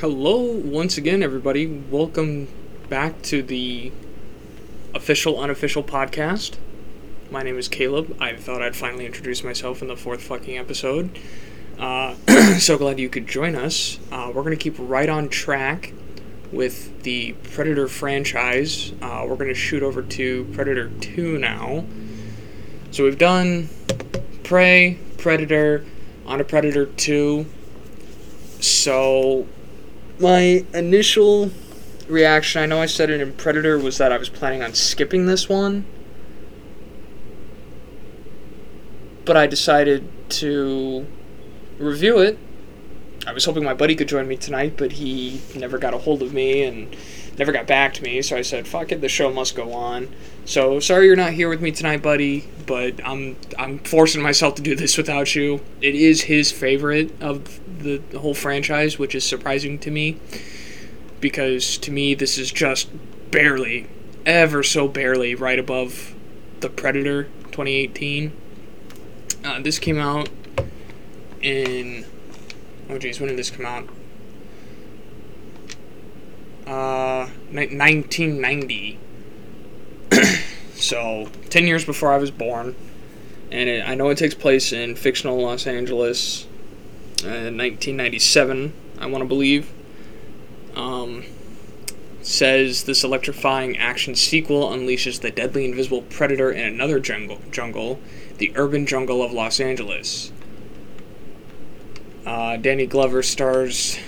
Hello, once again, everybody. Welcome back to the official, unofficial podcast. My name is Caleb. I thought I'd finally introduce myself in the fourth fucking episode. Uh, so glad you could join us. Uh, we're going to keep right on track with the Predator franchise. Uh, we're going to shoot over to Predator 2 now. So we've done Prey, Predator, on a Predator 2. So my initial reaction, I know I said it in Predator, was that I was planning on skipping this one. But I decided to review it. I was hoping my buddy could join me tonight, but he never got a hold of me and never got back to me, so I said, fuck it, the show must go on. So sorry you're not here with me tonight, buddy, but I'm I'm forcing myself to do this without you. It is his favorite of the whole franchise, which is surprising to me. Because to me this is just barely, ever so barely right above the Predator 2018. Uh, this came out in oh geez, when did this come out? Uh, 1990. so, 10 years before I was born. And it, I know it takes place in fictional Los Angeles uh, 1997, I want to believe. Um, says this electrifying action sequel unleashes the deadly invisible predator in another jungle, jungle the urban jungle of Los Angeles. Uh, Danny Glover stars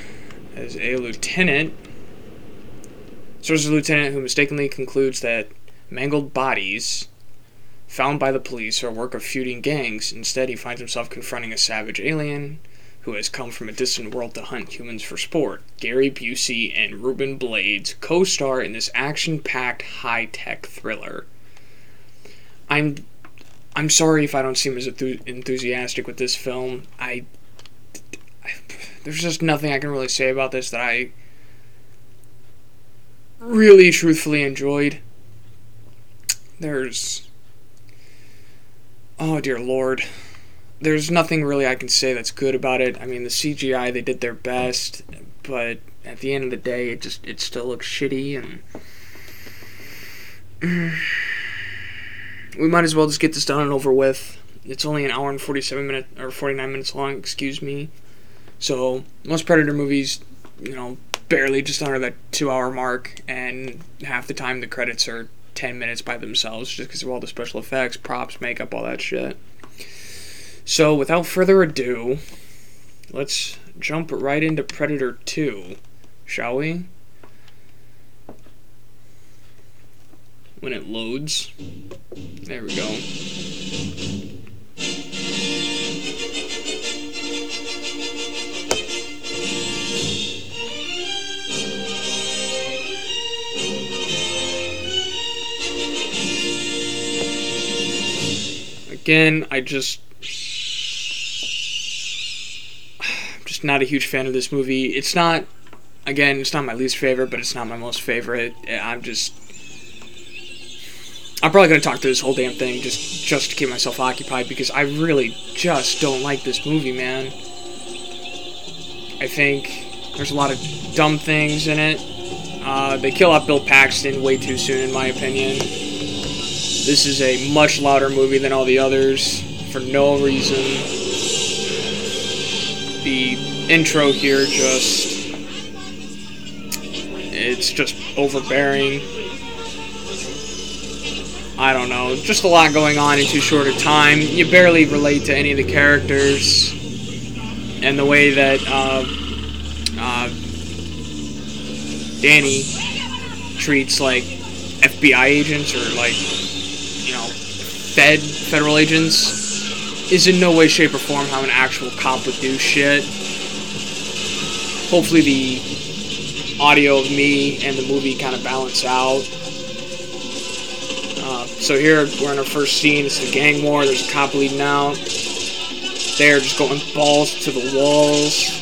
as a lieutenant. As a lieutenant who mistakenly concludes that mangled bodies found by the police are work of feuding gangs. Instead, he finds himself confronting a savage alien who has come from a distant world to hunt humans for sport. Gary Busey and Ruben Blades co star in this action packed high tech thriller. I'm. I'm sorry if I don't seem as enthusiastic with this film. I, I there's just nothing I can really say about this that I really truthfully enjoyed. There's Oh dear lord there's nothing really I can say that's good about it. I mean, the CGI they did their best, but at the end of the day, it just it still looks shitty, and we might as well just get this done and over with. It's only an hour and forty-seven minutes or forty-nine minutes long. Excuse me. So most Predator movies, you know, barely just under that two-hour mark, and half the time the credits are ten minutes by themselves, just because of all the special effects, props, makeup, all that shit. So, without further ado, let's jump right into Predator 2, shall we? When it loads. There we go. Again, I just I'm just not a huge fan of this movie. It's not, again, it's not my least favorite, but it's not my most favorite. I'm just, I'm probably gonna talk through this whole damn thing just just to keep myself occupied because I really just don't like this movie, man. I think there's a lot of dumb things in it. Uh, they kill off Bill Paxton way too soon, in my opinion. This is a much louder movie than all the others for no reason. The intro here just it's just overbearing. I don't know, just a lot going on in too short a time. You barely relate to any of the characters, and the way that uh, uh, Danny treats like FBI agents or like Fed federal agents is in no way, shape, or form how an actual cop would do shit hopefully the audio of me and the movie kind of balance out. Uh, so here we're in our first scene. It's the gang war. There's a cop bleeding out. They're just going balls to the walls.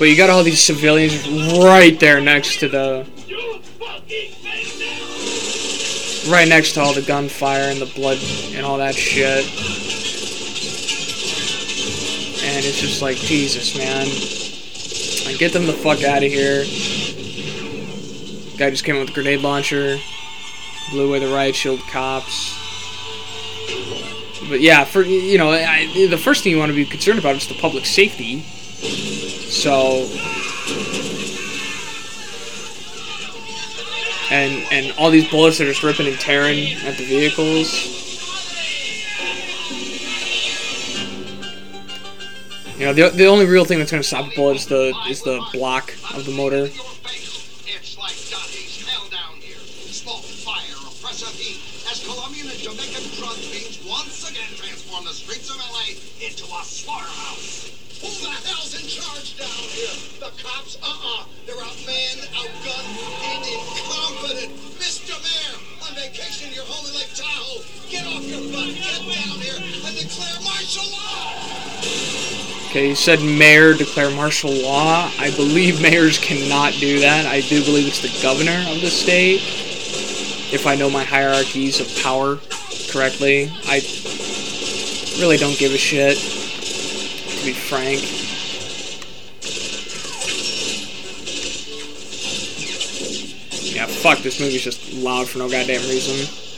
but you got all these civilians right there next to the. Right next to all the gunfire and the blood and all that shit. And it's just like, Jesus, man. Like, get them the fuck out of here. Guy just came out with a grenade launcher, blew away the riot shield cops. But yeah, for you know, I, the first thing you want to be concerned about is the public safety. So, and and all these bullets are just ripping and tearing at the vehicles. You know, the, the only real thing that's going to stop a bullet is the is the block of the motor. Okay, you said mayor declare martial law. I believe mayors cannot do that. I do believe it's the governor of the state. If I know my hierarchies of power correctly, I really don't give a shit, to be frank. Yeah, fuck, this movie's just loud for no goddamn reason.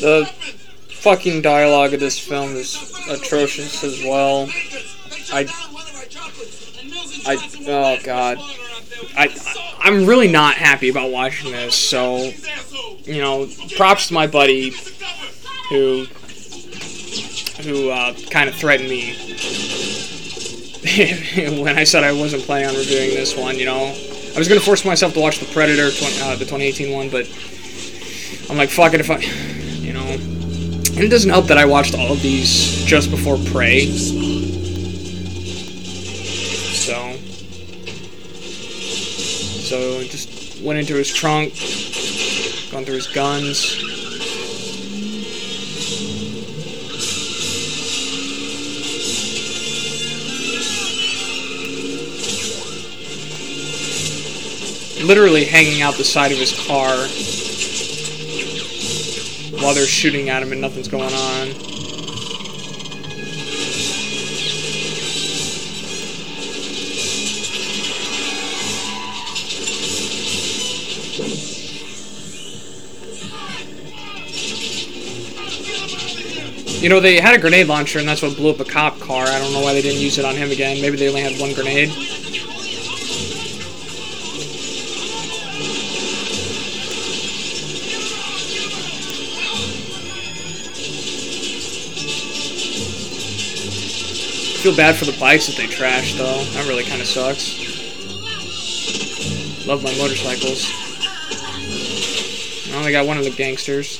The fucking dialogue of this film is atrocious as well. I- I- oh, God. I, I'm really not happy about watching this. So you know, props to my buddy who who uh, kind of threatened me when I said I wasn't planning on reviewing this one. You know, I was gonna force myself to watch the Predator, 20, uh, the 2018 one, but I'm like, fuck it, if I, And it doesn't help that I watched all of these just before Prey. So, so just went into his trunk, gone through his guns. Literally hanging out the side of his car while they're shooting at him and nothing's going on. You know, they had a grenade launcher, and that's what blew up a cop car. I don't know why they didn't use it on him again. Maybe they only had one grenade. Feel bad for the bikes that they trashed, though. That really kind of sucks. Love my motorcycles. I only got one of the gangsters.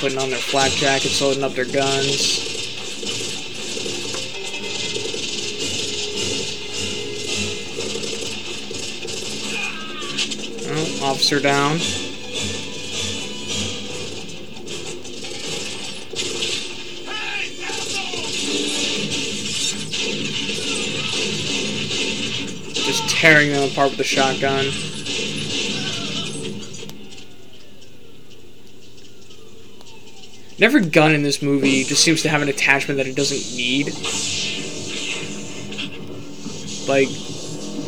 Putting on their flak jackets, loading up their guns. Down. Just tearing them apart with the shotgun. Every gun in this movie just seems to have an attachment that it doesn't need. Like,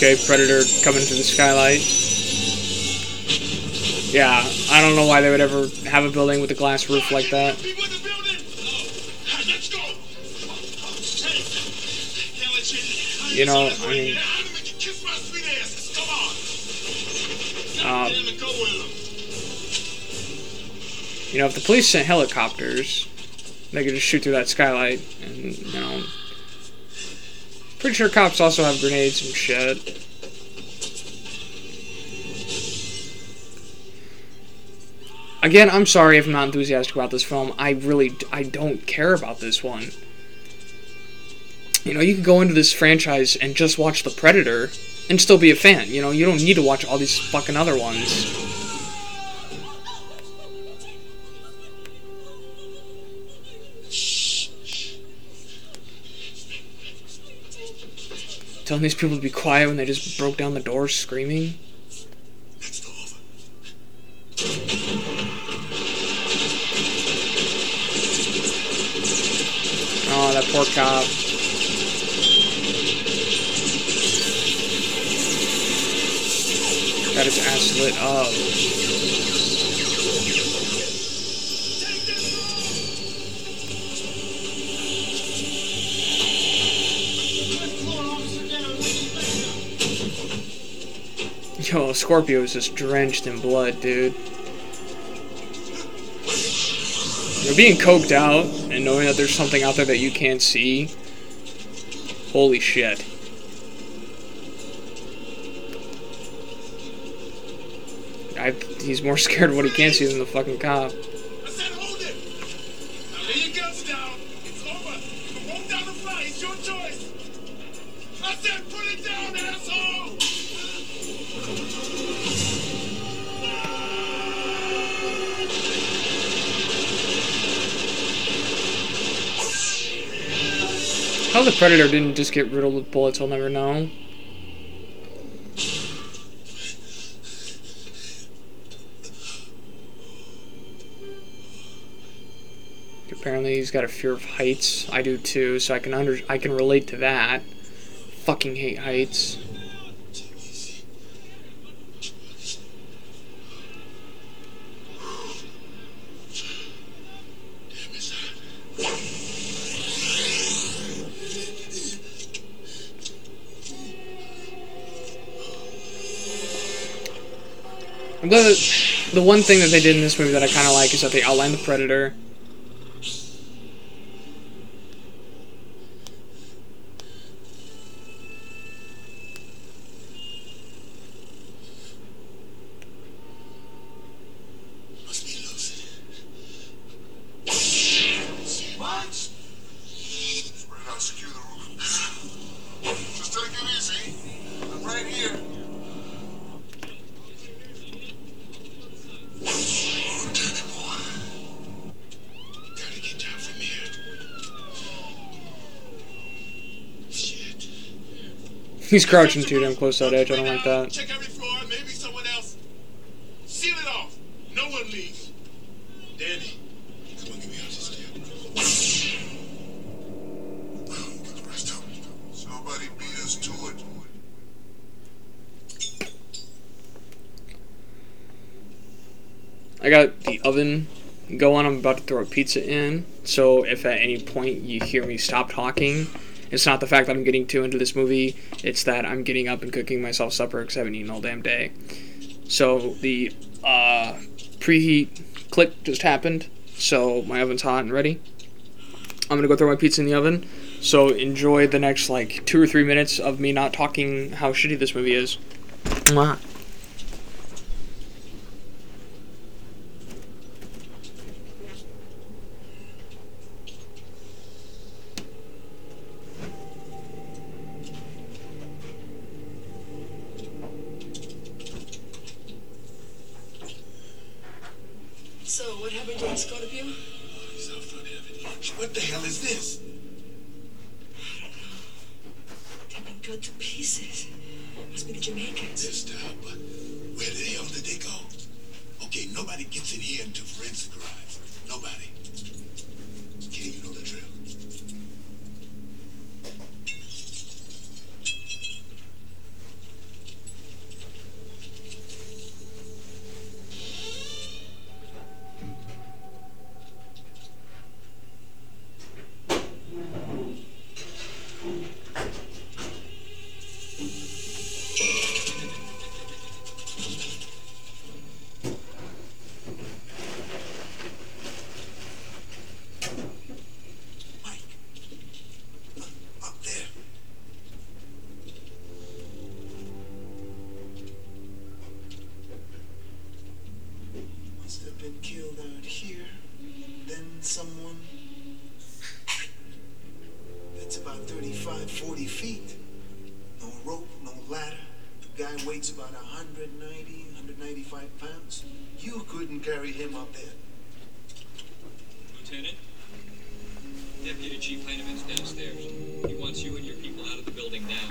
Okay, Predator coming to the skylight. Yeah, I don't know why they would ever have a building with a glass roof like that. People in the building. Hey, let's go. Hey, can't let you. Know, I mean- I'm gonna make you kiss my sweet ass. Come on. Um, Get him and go with him. You know, if the police sent helicopters, they could just shoot through that skylight, and you know. Pretty sure cops also have grenades and shit. Again, I'm sorry if I'm not enthusiastic about this film. I really, I don't care about this one. You know, you can go into this franchise and just watch The Predator and still be a fan. You know, you don't need to watch all these fucking other ones. Telling these people to be quiet when they just broke down the door screaming. Oh, that poor cop. Got his ass lit up. Yo, Scorpio is just drenched in blood, dude. You're being coked out and knowing that there's something out there that you can't see. Holy shit. I, he's more scared of what he can't see than the fucking cop. How the Predator didn't just get riddled with bullets, I'll never know. Apparently he's got a fear of heights. I do too, so I can under I can relate to that. Fucking hate heights. That the one thing that they did in this movie that I kind of like is that they outlined the predator. He's crouching too damn close to that edge. I don't like that. Check every floor, maybe someone else. Seal it off. No one leaves. Danny, come on, get me out this damn Get the rest of. Somebody beat us to it. I got the oven going. I'm about to throw a pizza in. So if at any point you hear me stop talking, it's not the fact that I'm getting too into this movie. It's that I'm getting up and cooking myself supper because I haven't eaten all damn day. So the uh, preheat click just happened. So my oven's hot and ready. I'm gonna go throw my pizza in the oven. So enjoy the next like two or three minutes of me not talking how shitty this movie is. Mwah.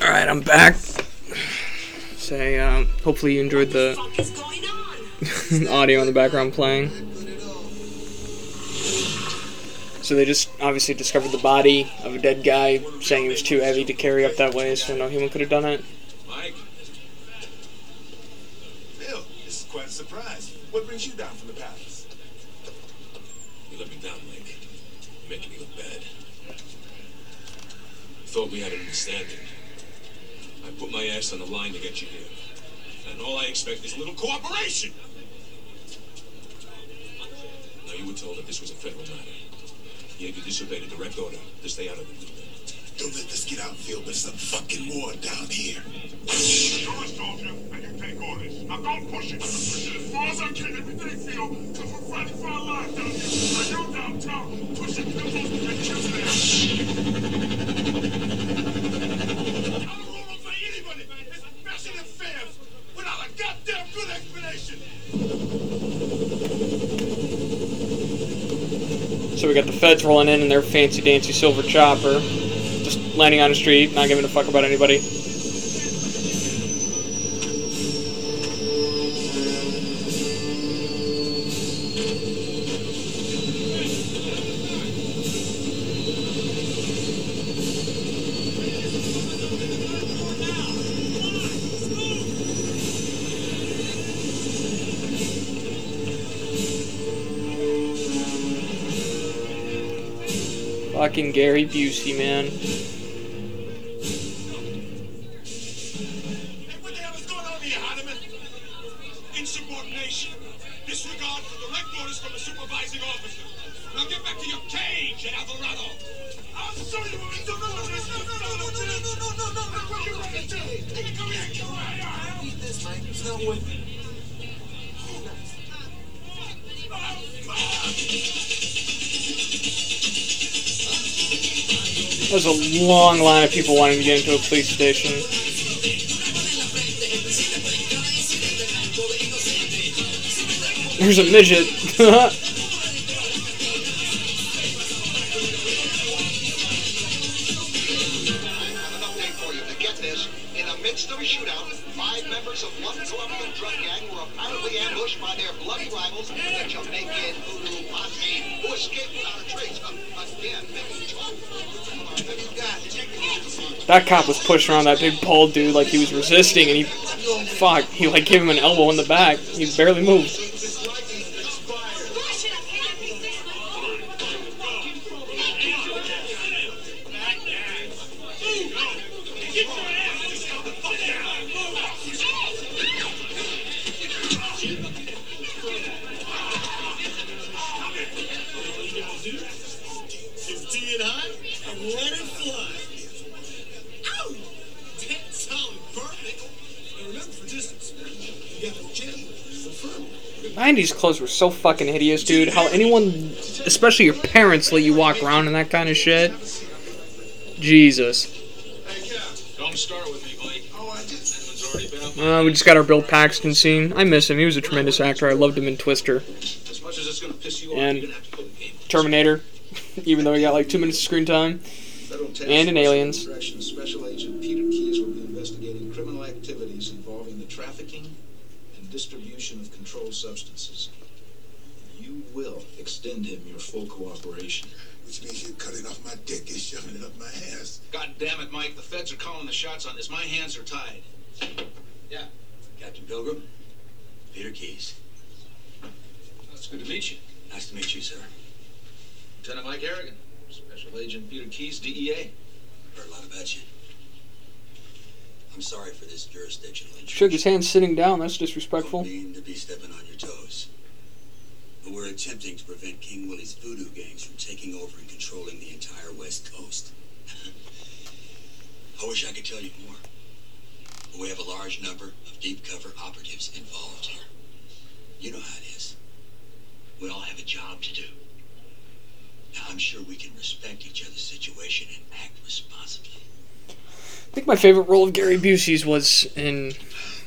All right, I'm back. Say, um, hopefully you enjoyed the the fuck is going on? audio in the background playing. So they just obviously discovered the body of a dead guy, saying he was too heavy to carry up that way, so no human could have done it. Now, you were told that this was a federal matter. Yet you disobeyed a direct order to stay out of the building. Don't let this get out, Phil, but it's a fucking war down here. Feds rolling in in their fancy dancy silver chopper, just landing on the street, not giving a fuck about anybody. Fucking Gary Busey, man. Long line of people wanting to get into a police station. There's a midget. that cop was pushing around that big bald dude like he was resisting, and he, fuck, he like gave him an elbow in the back. He barely moved. 90s clothes were so fucking hideous, dude. How anyone, especially your parents, let you walk around in that kind of shit. Jesus. Uh, we just got our Bill Paxton scene. I miss him. He was a tremendous actor. I loved him in Twister, And-. Terminator, even though he got like two minutes of screen time. And in Aliens. Direction Special Agent Peter Keys will be investigating criminal activities involving the trafficking and distribution of controlled substances. You will extend him your full cooperation. Which means you're cutting off my dick and shoving it up my ass. God damn it, Mike. The feds are calling the shots on this. My hands are tied. Yeah. Captain Pilgrim, Peter Keys. It's good to meet you. Nice to meet you, sir. Lieutenant Mike Harrigan, Special Agent Peter Keys, DEA. Heard a lot about you. I'm sorry for this jurisdictional intrusion. Shook his hand sitting down. That's Don't disrespectful. mean to be stepping on your toes. But we're attempting to prevent King Willie's voodoo gangs from taking over and controlling the entire West Coast. I wish I could tell you more. But we have a large number of deep cover operatives involved here. You know how it is. We all have a job to do. Now, I'm sure we can respect each other's situation and act responsibly. I think my favorite role of Gary Busey's was in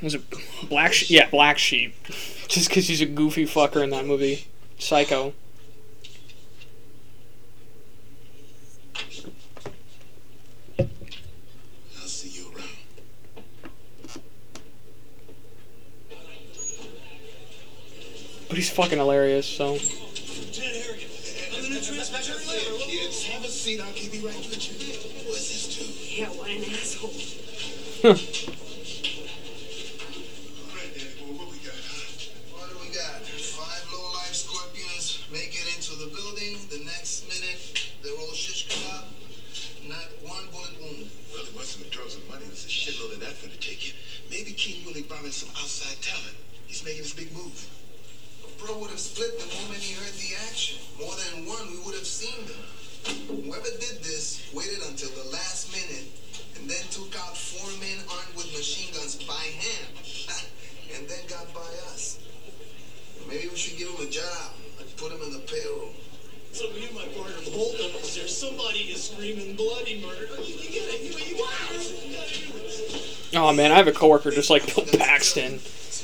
was it Black Sheep? Yeah, Black Sheep. Just because he's a goofy fucker in that movie, Psycho. I'll see you around. But he's fucking hilarious. So Lieutenant Harrigan. I'm the new transmission leader. Kids, have a seat. I'll keep you right with you. What's this to? Yeah, what an asshole. Making his big move. Bro would have split the moment he heard the action. More than one, we would have seen them. Whoever did this waited until the last minute and then took out four men armed with machine guns by hand and then got by us. Maybe we should give him a job. Like put him in the payroll. So me and my partner up is there somebody is screaming bloody murder. You, get. You, this. Oh man, I have a coworker just like Bill Paxton.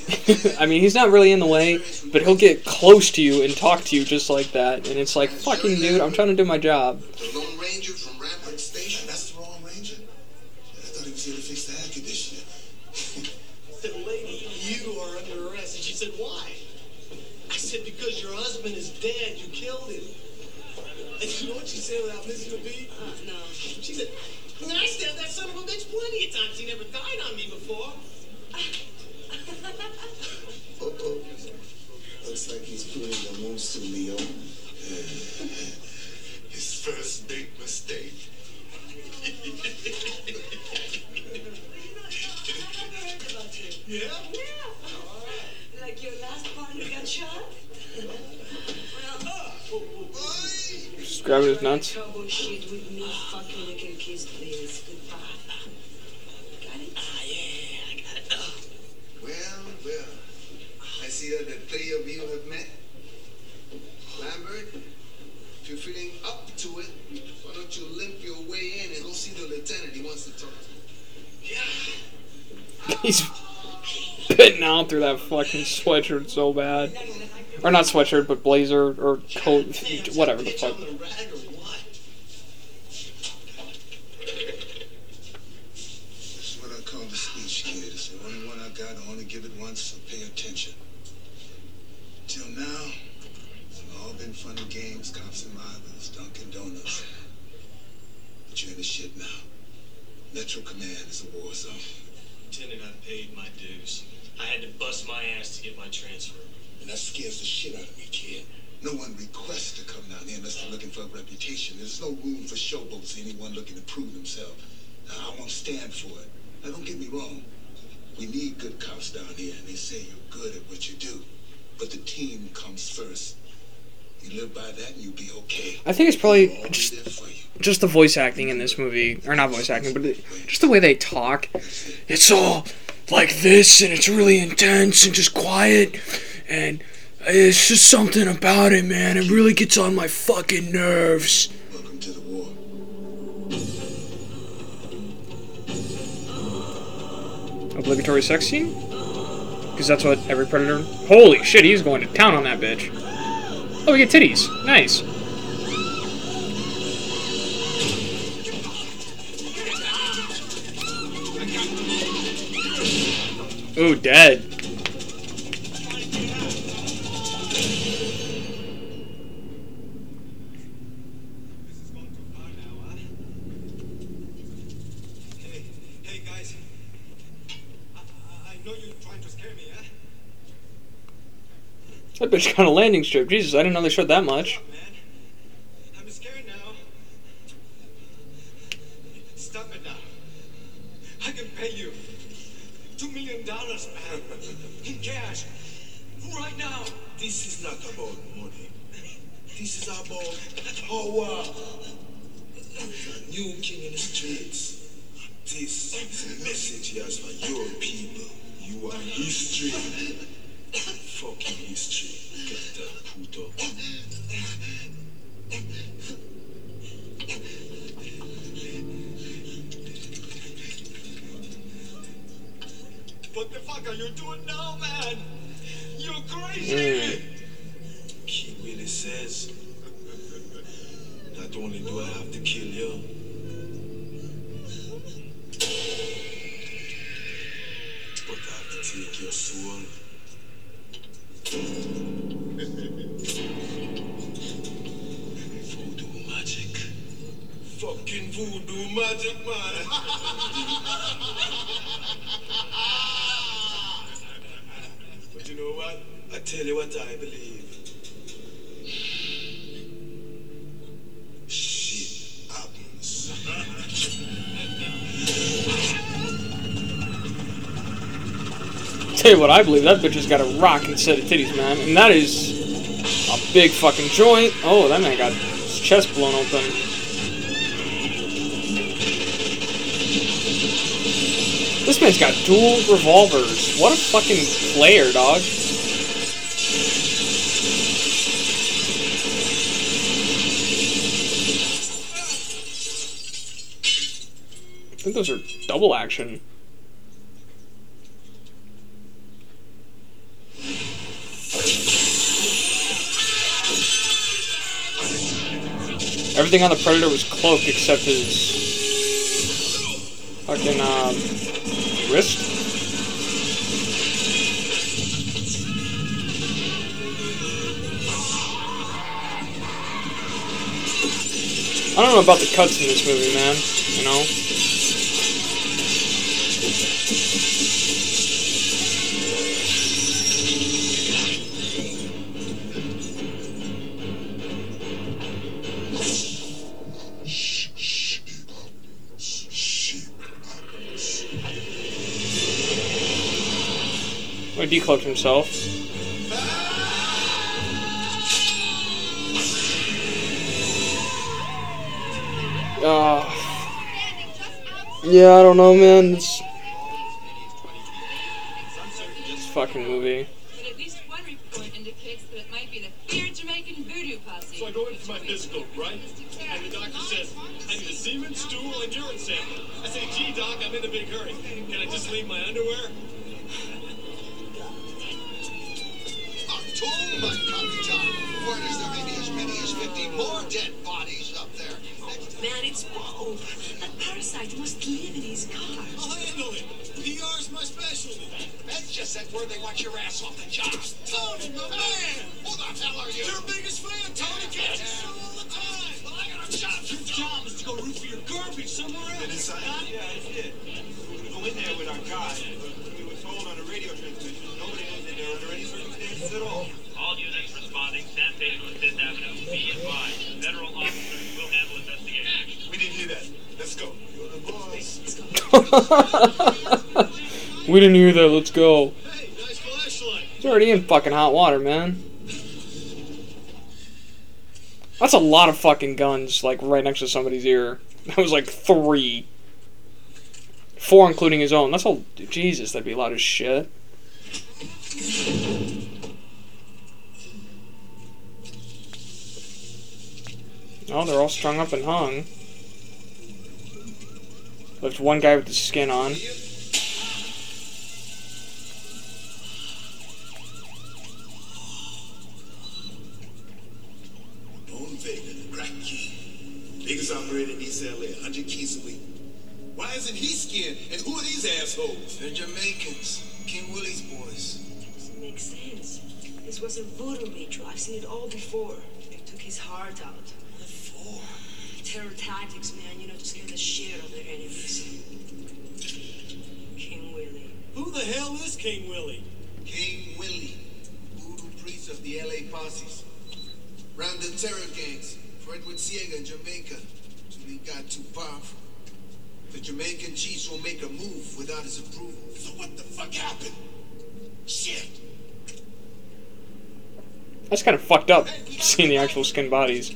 I mean, he's not really in the way, but he'll get close to you and talk to you just like that, and it's like, fucking dude, I'm trying to do my job. Plenty of times. He never died on me before. Uh-oh. Looks like he's putting the moves to Leo. His first big mistake. Yeah? Yeah. Like your last partner got shot? well, Just grabbing his nuts. Three of you have met. Lambert, if you're feeling up to it, why don't you limp your way in and go see the lieutenant? He wants to talk to you. He's pitting out through that fucking sweatshirt so bad. Or not sweatshirt, but blazer or coat, whatever the fuck. I'm gonna rag or what? This is what I call the speech, kid. It's the only one I got. I only give it once, so pay attention. Till now, it's all been fun and games, cops and rivals, Dunkin' Donuts. But you're in the shit now. Metro Command is a war zone. Lieutenant, I paid my dues. I had to bust my ass to get my transfer. And that scares the shit out of me, kid. No one requests to come down here unless they're looking for a reputation. There's no room for showboats, anyone looking to prove themselves. Now, I won't stand for it. Now, don't get me wrong. We need good cops down here, and they say you're good at what you do. But the team comes first. You live by that, and you'll be okay. I think it's probably just there for you. just the voice acting in this movie, or not voice acting, but the- just the way they talk. It's all like this, and it's really intense and just quiet, and It's just something about it, man. It really gets on my fucking nerves. Welcome to the war. Obligatory sex scene? Because that's what every predator. Holy shit, he's going to town on that bitch. Oh, we get titties. Nice. Ooh, dead. That bitch got a landing strip. Jesus, I didn't know they showed that much. I'm scared now. Stop it now. I can pay you two million dollars, man, in cash, right now. This is not about money. This is about power. Mm. You're crazy. Really says, not only do I have to kill you, but I have to take your soul. voodoo magic. Fucking voodoo magic, man. But you know what? I tell you what I believe. Shit happens. Tell you what, I believe that bitch has got a rocking set of titties, man. And that is a big fucking joint. Oh, that man got his chest blown open. This man's got dual revolvers. What a fucking player, dog. Double action. Everything on the Predator was cloaked except his fucking um, wrist. I don't know about the cuts in this movie, man. You know? Or decloaked himself. Uh, yeah, I don't know, man. It's, We didn't hear that. Let's go. Hey, nice flashlight. It's already in fucking hot water, man. That's a lot of fucking guns, like, right next to somebody's ear. That was like three. Four, including his own. That's all. Jesus, that'd be a lot of shit. Oh, they're all strung up and hung. Left one guy with the skin on. These assholes? They're Jamaicans. King Willie's boys. That doesn't make sense. This was a voodoo ritual. I've seen it all before. They took his heart out. Four. Terror tactics, man. You know, to scare the shit out of their enemies. King Willie. Who the hell is King Willie? King Willie. Voodoo priest of the LA posses. Ran the terror gangs. Fredwood Ciega in Jamaica. Till he got too powerful. The Jamaican chiefs won't make a move without his approval. So what the fuck happened? Shit. That's kind of fucked up, seeing the actual skin bodies.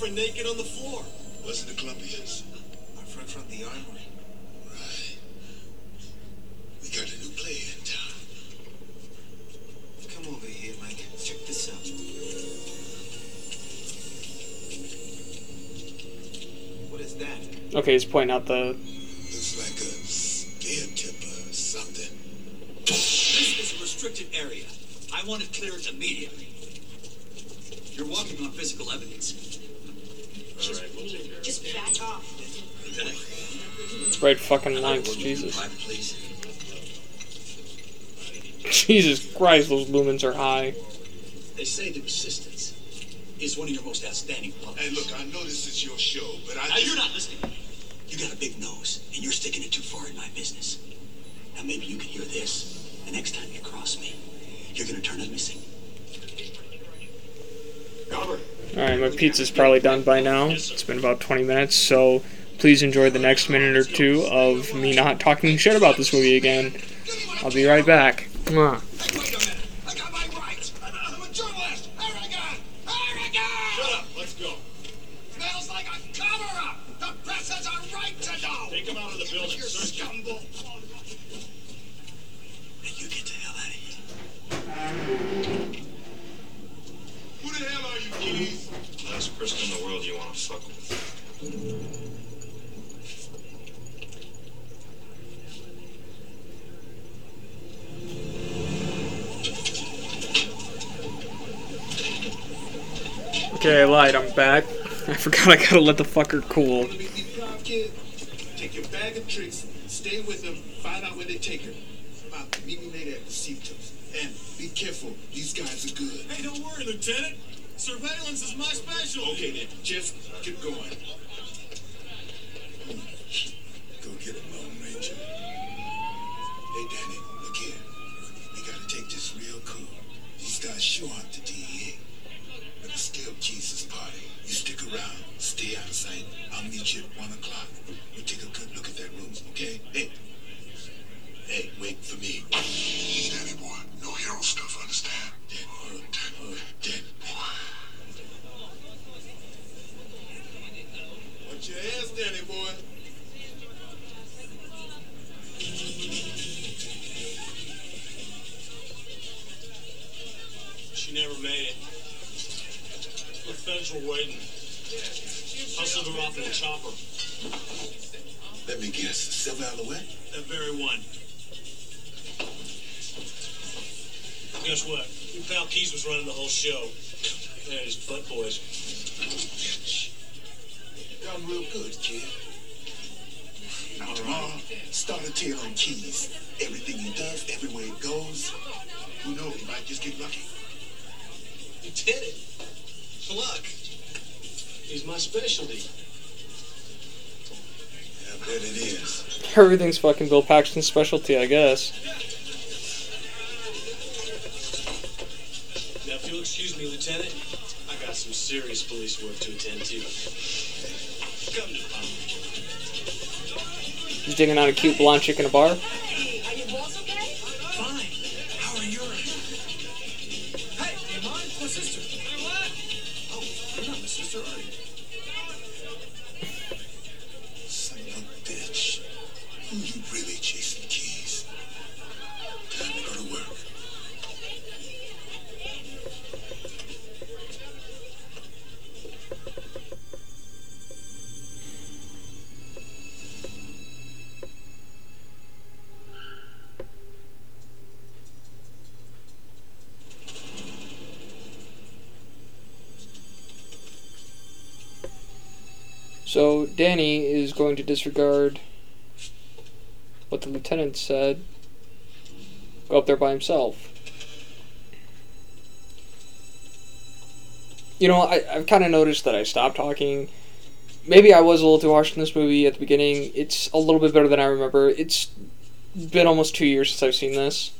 Girlfriend naked on the floor? Wasn't the Colombians? Our friend from the armory. Right. We got a new player in town. Come over here, Mike. Check this out. What is that? Okay, he's pointing out the. Looks like a scare tip or something. This is a restricted area. I want it cleared immediately. You're walking on physical evidence. Just back off. Lieutenant, Right fucking I'd ninth, like to Jesus. Jesus Christ, those lumens are high. They say the Resistance is one of your most outstanding puppets. Hey, look, I know this is your show, but I Now, just... you're not listening. You got a big nose, and you're sticking it too far in my business. Now, maybe you can hear this. The next time you cross me, you're gonna turn us missing. Robert. Alright, my pizza's probably done by now. It's been about 20 minutes, so please enjoy the next minute or two of me not talking shit about this movie again. I'll be right back. Hey, wait a minute. I got my rights. I'm a journalist. Aragon. Aragon. Shut up. Let's go. Smells like a cover-up. The press has a right to know. Take him out of the building. You Search him. scumbag. And you get the hell out of here. Who the hell are you, Keyes? Last person in the world you want to fuck with. Okay, I lied, I'm back. I forgot I gotta let the fucker cool. Take your bag of tricks, stay with them, find out where they take her. Uh, meet me later at the Cetos. And be careful, these guys are good. Hey, don't worry, Lieutenant. Surveillance is my specialty. Okay then, just get going. Go get him, Lone Ranger. Hey Danny, look here. We gotta take this real cool. These guys sure aren't the DEA. But it's still Jesus' party. You stick around, stay out of sight. I'll meet you at one o'clock. We'll take a good look at that room, okay? Hey. Hey, wait for me. Danny boy, no hero stuff, understand? Dan, uh, Dan, uh, Dan. Watch your ass, Danny boy. She never made it. Feds were waiting. Hustled her off in a chopper. Let me guess, Silver Alouette? That very one. Guess what? Your pal Keyes was running the whole show. And his butt boys. Done real good, kid. Now tomorrow, start a tale on Keyes. Everything he does, everywhere he goes. Who knows, he might just get lucky. You did it. Luck. He's my specialty. Yeah, I bet it is. Everything's fucking Bill Paxton's specialty, I guess. Now, if you'll excuse me, Lieutenant, I got some serious police work to attend to. Come to Papa. He's digging out a cute blonde chick in a bar. So Danny is going to disregard what the lieutenant said. Go up there by himself. You know, I, I've kind of noticed that I stopped talking. Maybe I was a little too harsh in this movie at the beginning. It's a little bit better than I remember. It's been almost two years since I've seen this.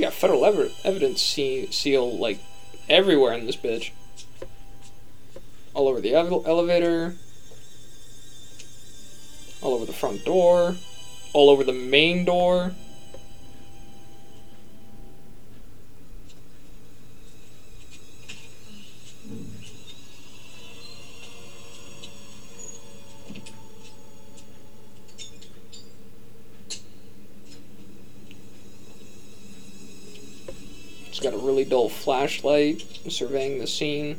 I got federal ev- evidence seal like everywhere in this bitch. All over the ele- elevator. All over the front door. All over the main door. Got a really dull flashlight surveying the scene.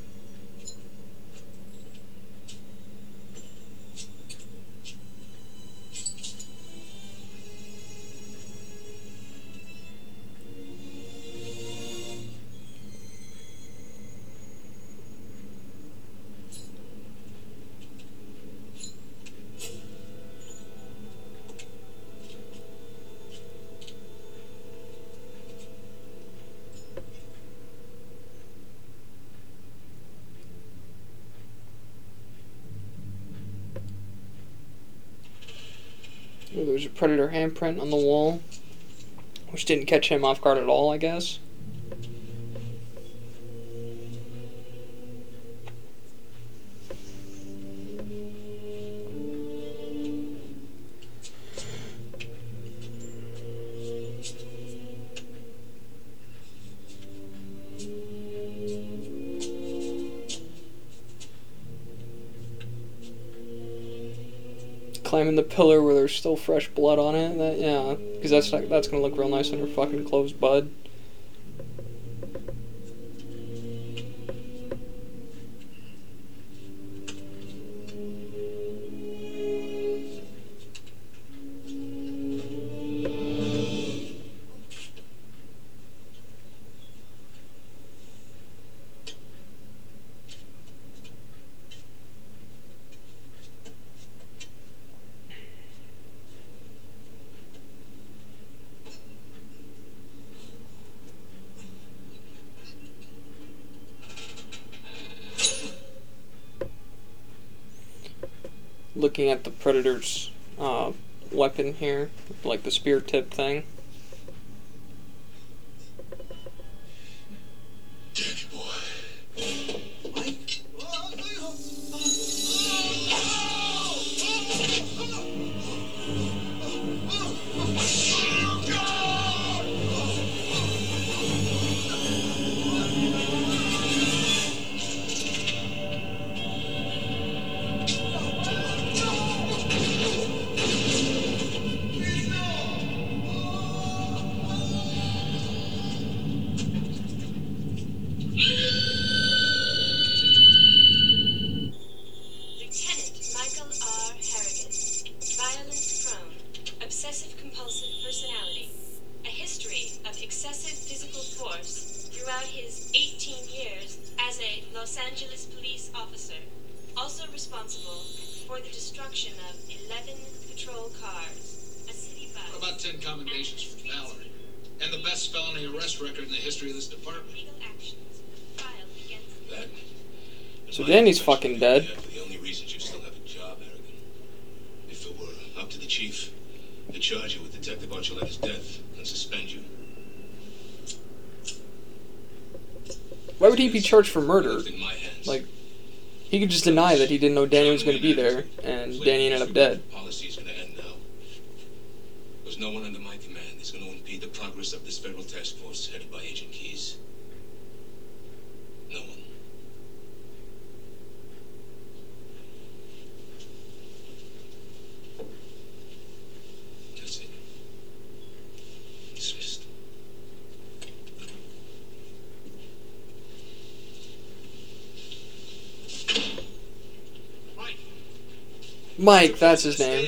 Predator handprint on the wall, which didn't catch him off guard at all, I guess. Pillar where there's still fresh blood on it. That yeah, because that's not, that's gonna look real nice on her fucking clothes, bud. At predator's uh, weapon here, like the spear tip thing. Fucking dead. The only reason you still have a job, Harrigan. If it were up to the chief, to charge you with Detective Archuleta's death and suspend you. Why would he be charged for murder? Left in my hands. Like, he could just deny that he didn't know Danny was going to be there, and Danny ended up dead. Policy is going to end now. There's no one under my command that's going to impede the progress of this federal task force headed by Agent Keyes. No one. That's it. Dismissed. Mike, that's his name.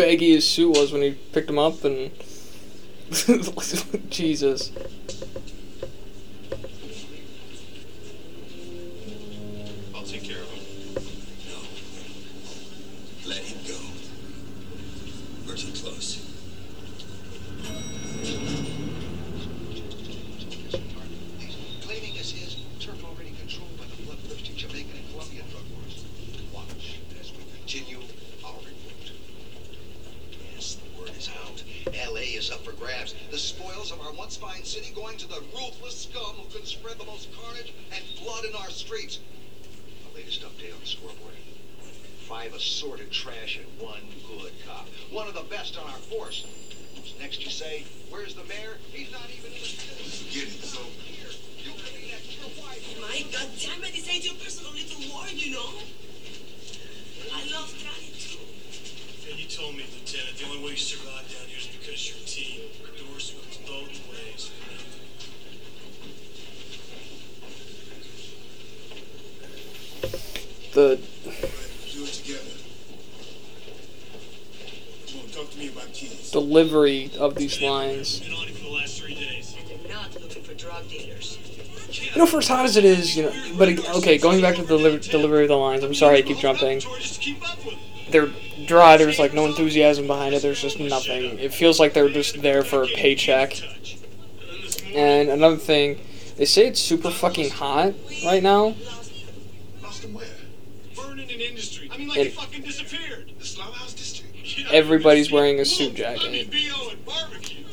Baggy his suit was when he picked him up, and Jesus. For drug dealers. You know, for as hot as it is, you know. But okay, going back to the deliver- delivery of the lines. I'm sorry, I keep jumping. Just to keep up with it. They're dry. There's like no enthusiasm behind it. There's just nothing. It feels like they're just there for a paycheck. Touch. And then this morning, And another thing, they say it's super fucking hot right now. Lost Everybody's wearing a suit jacket. I mean, BO and barbecue.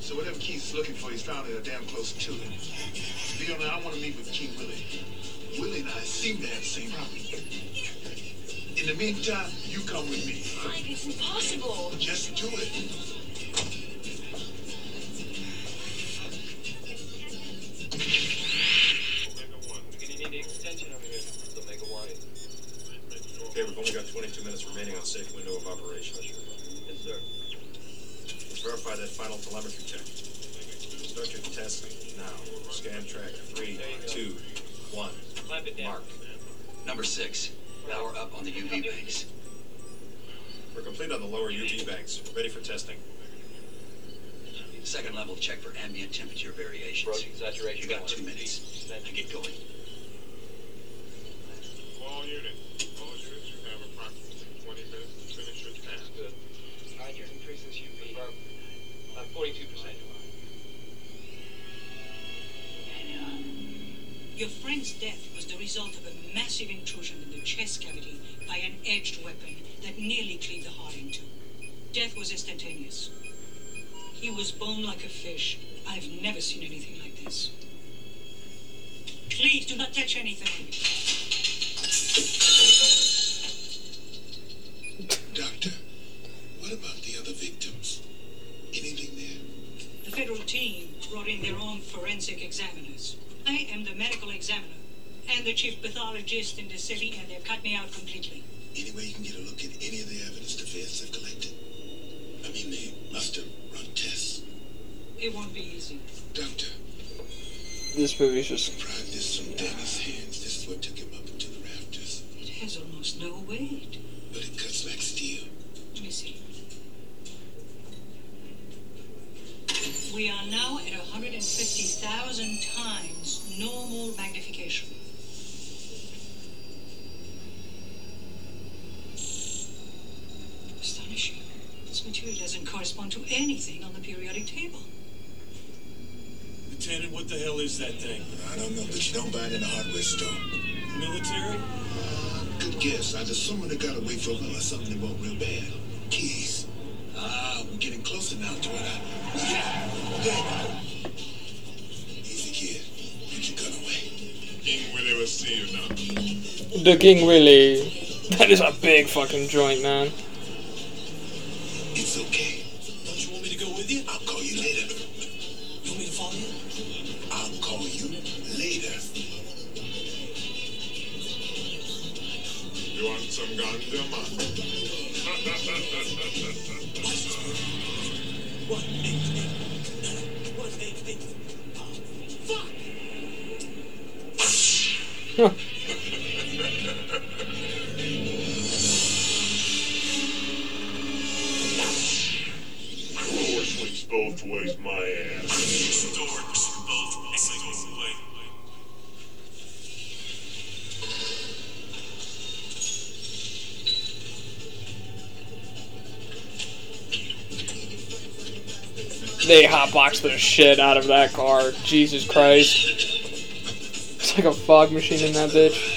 So whatever Keith's looking for, he's found it damn close to him. To be honest, I want to meet with King Willie. Willie and I seem to have the same problem. In the meantime, you come with me. Mike, it's impossible. Just do it. 22 minutes remaining on safe window of operation. Yes, sir. Verify that final telemetry check. Start your test now. Scan track. Three, two, one. Mark. Number six. Power up on the UV banks. We're complete on the lower UV banks. Ready for testing. Second level check for ambient temperature variations. You got two minutes. Now get going. Death was the result of a massive intrusion in the chest cavity by an edged weapon that nearly cleaved the heart in two. Death was instantaneous. He was bone like a fish. I've never seen anything like this. Please do not touch anything. Doctor, what about the other victims? Anything there? The federal team brought in their own forensic examiners. I am the medical examiner and the chief pathologist in the city, and they've cut me out completely. Any way you can get a look at any of the evidence the feds have collected? I mean, they must have run tests. It won't be easy. Doctor, This movie's just pried this from Danny's hands. This is what took him up into the rafters. It has almost no weight. But it cuts like steel. Let me see. We are now at 150,000 times normal magnification. Astonishing. This material doesn't correspond to anything on the periodic table. Lieutenant, what the hell is that thing? I don't know, but you don't buy it in a hardware store. Military? Good guess. I'd assume they got away from them or something they want real bad. Keyes. Ah, we're getting closer now to it. Yeah. There. Easy, kid. Put your gun away. King Willie ever see you now. The King Willie. That is a big fucking joint, man. It's okay. Don't you want me to go with you? I'll call you later. You want me to follow you? I'll call you later. You want some ganja, man? What? Hey, hey, what? Hey, hey. Oh, fuck! Both ways, my ass. They hotbox the shit out of that car. Jesus Christ. It's like a fog machine in that bitch.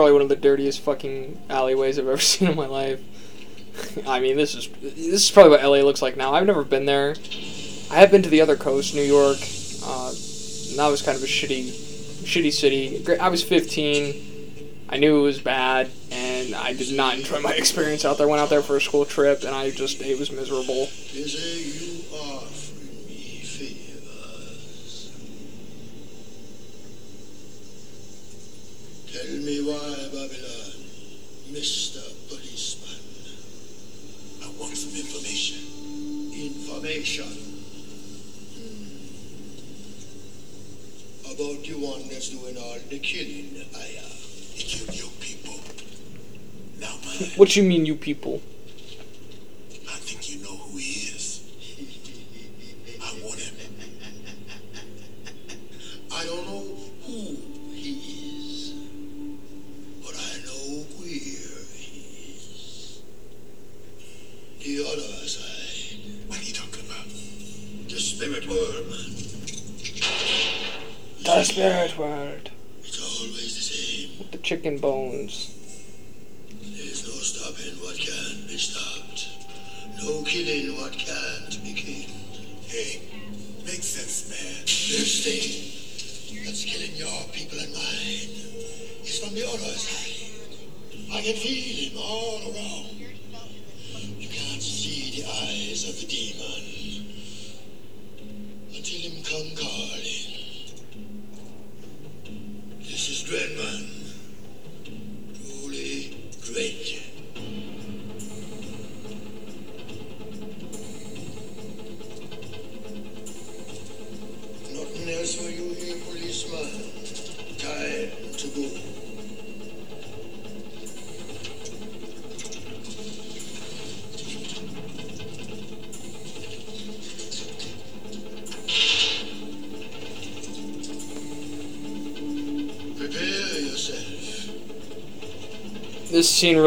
Probably one of the dirtiest fucking alleyways I've ever seen in my life. I mean, this is this is probably what LA looks like now. I've never been there. I have been to the other coast, New York. Uh, and that was kind of a shitty, shitty city. I was 15. I knew it was bad, and I did not enjoy my experience out there. Went out there for a school trip, and I just it was miserable. Is you offering me favors? Tell me why, Babylon, Mr. Policeman. I want some information. Information? Hmm. About the one that's doing all the killing, Aya. He killed your people. Now mine. What you mean, you people?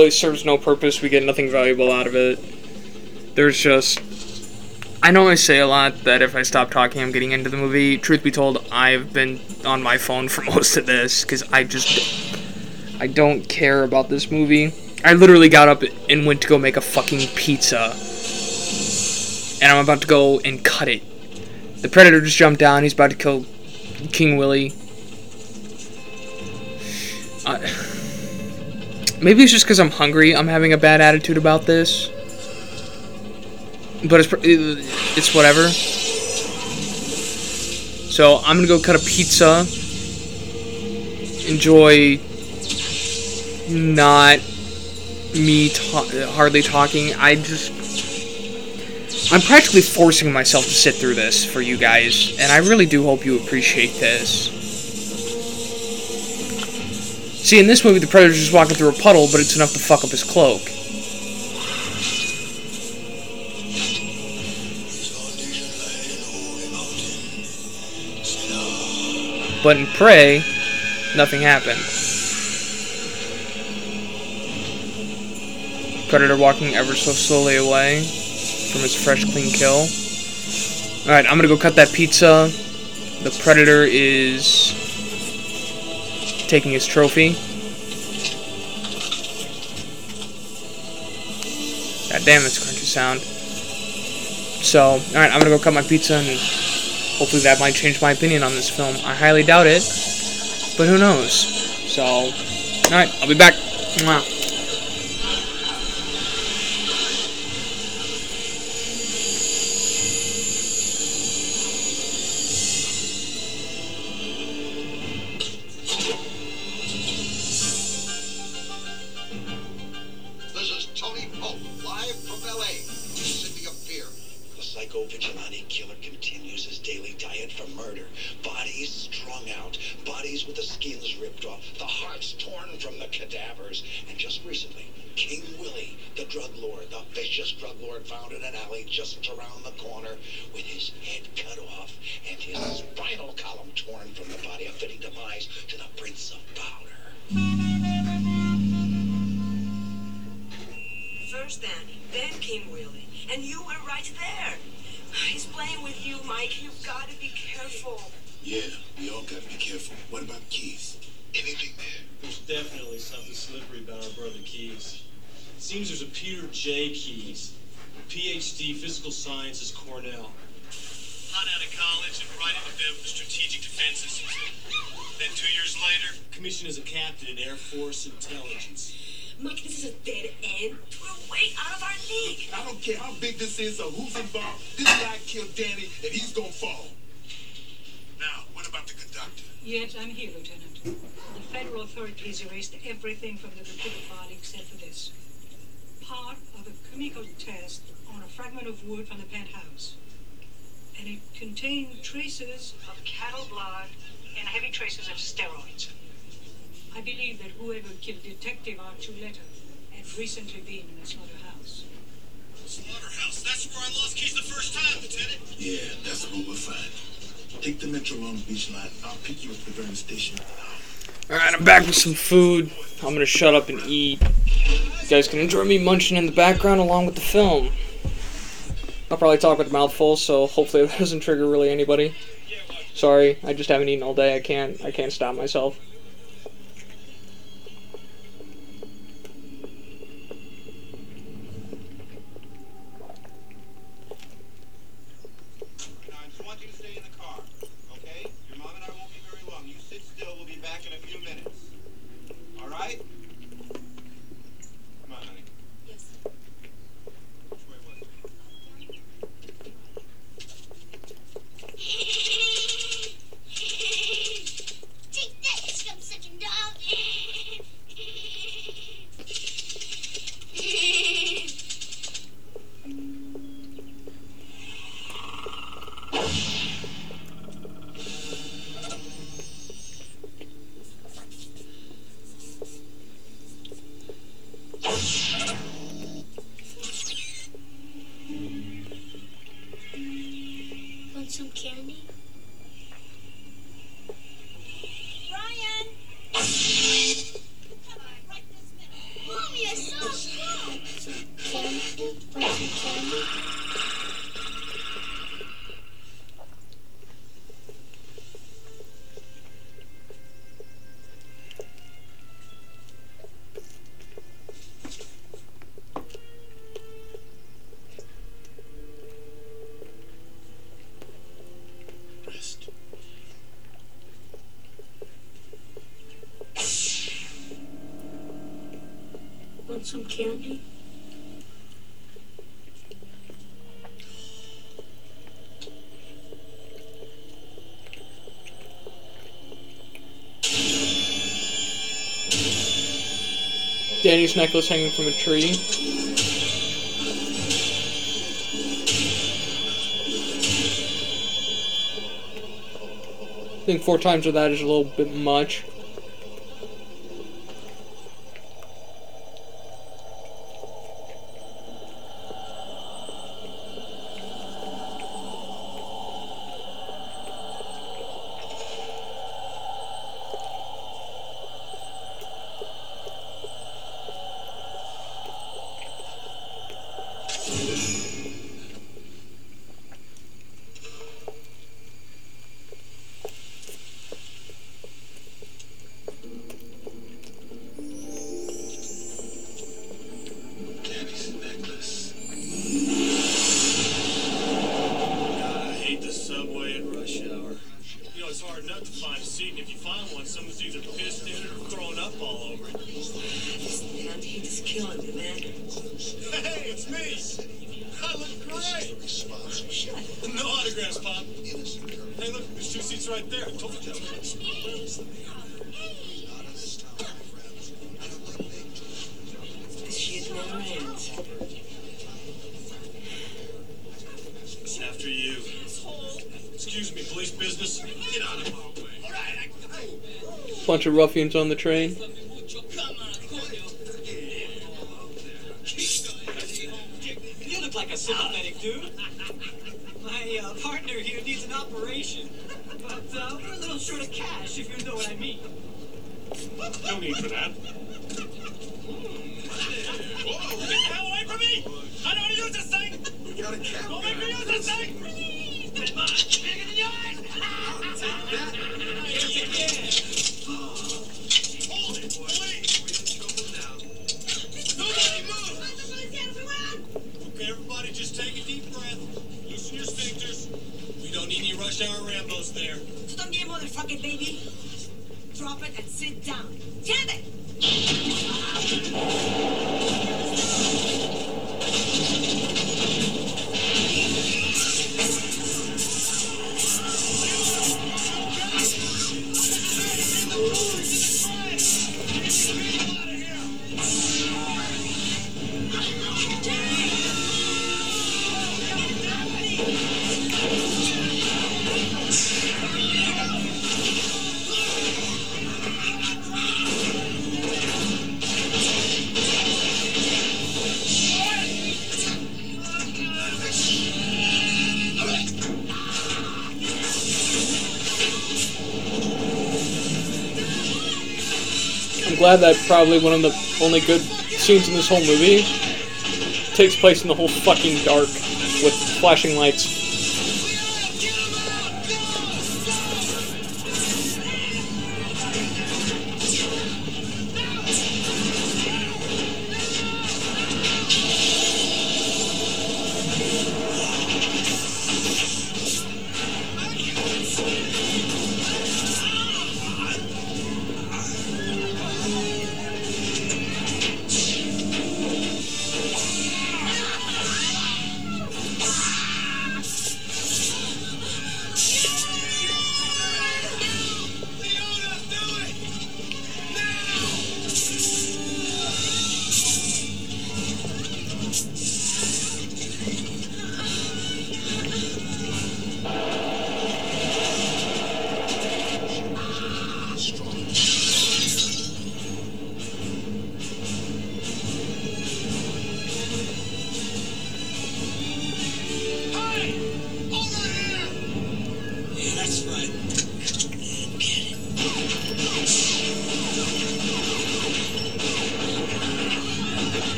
Really serves no purpose. We get nothing valuable out of it. There's just. I know I say a lot that if I stop talking, I'm getting into the movie. Truth be told, I've been on my phone for most of this because I just. I don't care about this movie. I literally got up and went to go make a fucking pizza. And I'm about to go and cut it. The Predator just jumped down. He's about to kill King Willie. Uh, maybe it's just because I'm hungry. I'm having a bad attitude about this. But it's it's whatever. So I'm gonna go cut a pizza. Enjoy not me ta- hardly talking. I just. I'm practically forcing myself to sit through this for you guys, and I really do hope you appreciate this. See, in this movie, the Predator's just walking through a puddle, but it's enough to fuck up his cloak. But in Prey, nothing happened. Predator walking ever so slowly away from his fresh, clean kill. Alright, I'm gonna go cut that pizza. The Predator is taking his trophy. God damn, it's a crunchy sound. So, alright, I'm gonna go cut my pizza and hopefully that might change my opinion on this film. I highly doubt it, but who knows? So, alright, I'll be back. Mwah. This is or who's involved. This guy killed Danny, and he's gonna fall. Now, what about the conductor? Yes, I'm here, Lieutenant. The federal authorities erased everything from the reported file except for this. Part of a chemical test on a fragment of wood from the penthouse. And it contained traces of cattle blood and heavy traces of steroids. I believe that whoever killed Detective Archuleta had recently been in a slaughterhouse. Slaughterhouse. That's where I lost Keyes the first time, Lieutenant. Yeah, that's what we'll find. Take the Metro Long Beach line. I'll pick you up at the Vernon station. Alright, I'm back with some food. I'm gonna shut up and eat. You guys can enjoy me munching in the background along with the film. I'll probably talk with a mouthful, so hopefully that doesn't trigger really anybody. Sorry, I just haven't eaten all day. I can't. I can't stop myself. Necklace hanging from a tree. I think four times of that is a little bit much. Excuse me, police business. Get out of my way. All right, I, Bunch of ruffians on the train. You look like a sympathetic dude. My uh, partner here needs an operation, but uh, we're a little short of cash, if you know what I mean. no need for that. Whoa! Get the hell away from me! I don't want to use this thing! We got a cat. Don't make me use this thing! Take! Okay, everybody, just take a deep breath. Loosen your sphincters. We don't need any rush hour Rambos there. Stop me, motherfucking baby. Drop it and sit down. Damn it! Glad that probably one of the only good scenes in this whole movie takes place in the whole fucking dark with flashing lights.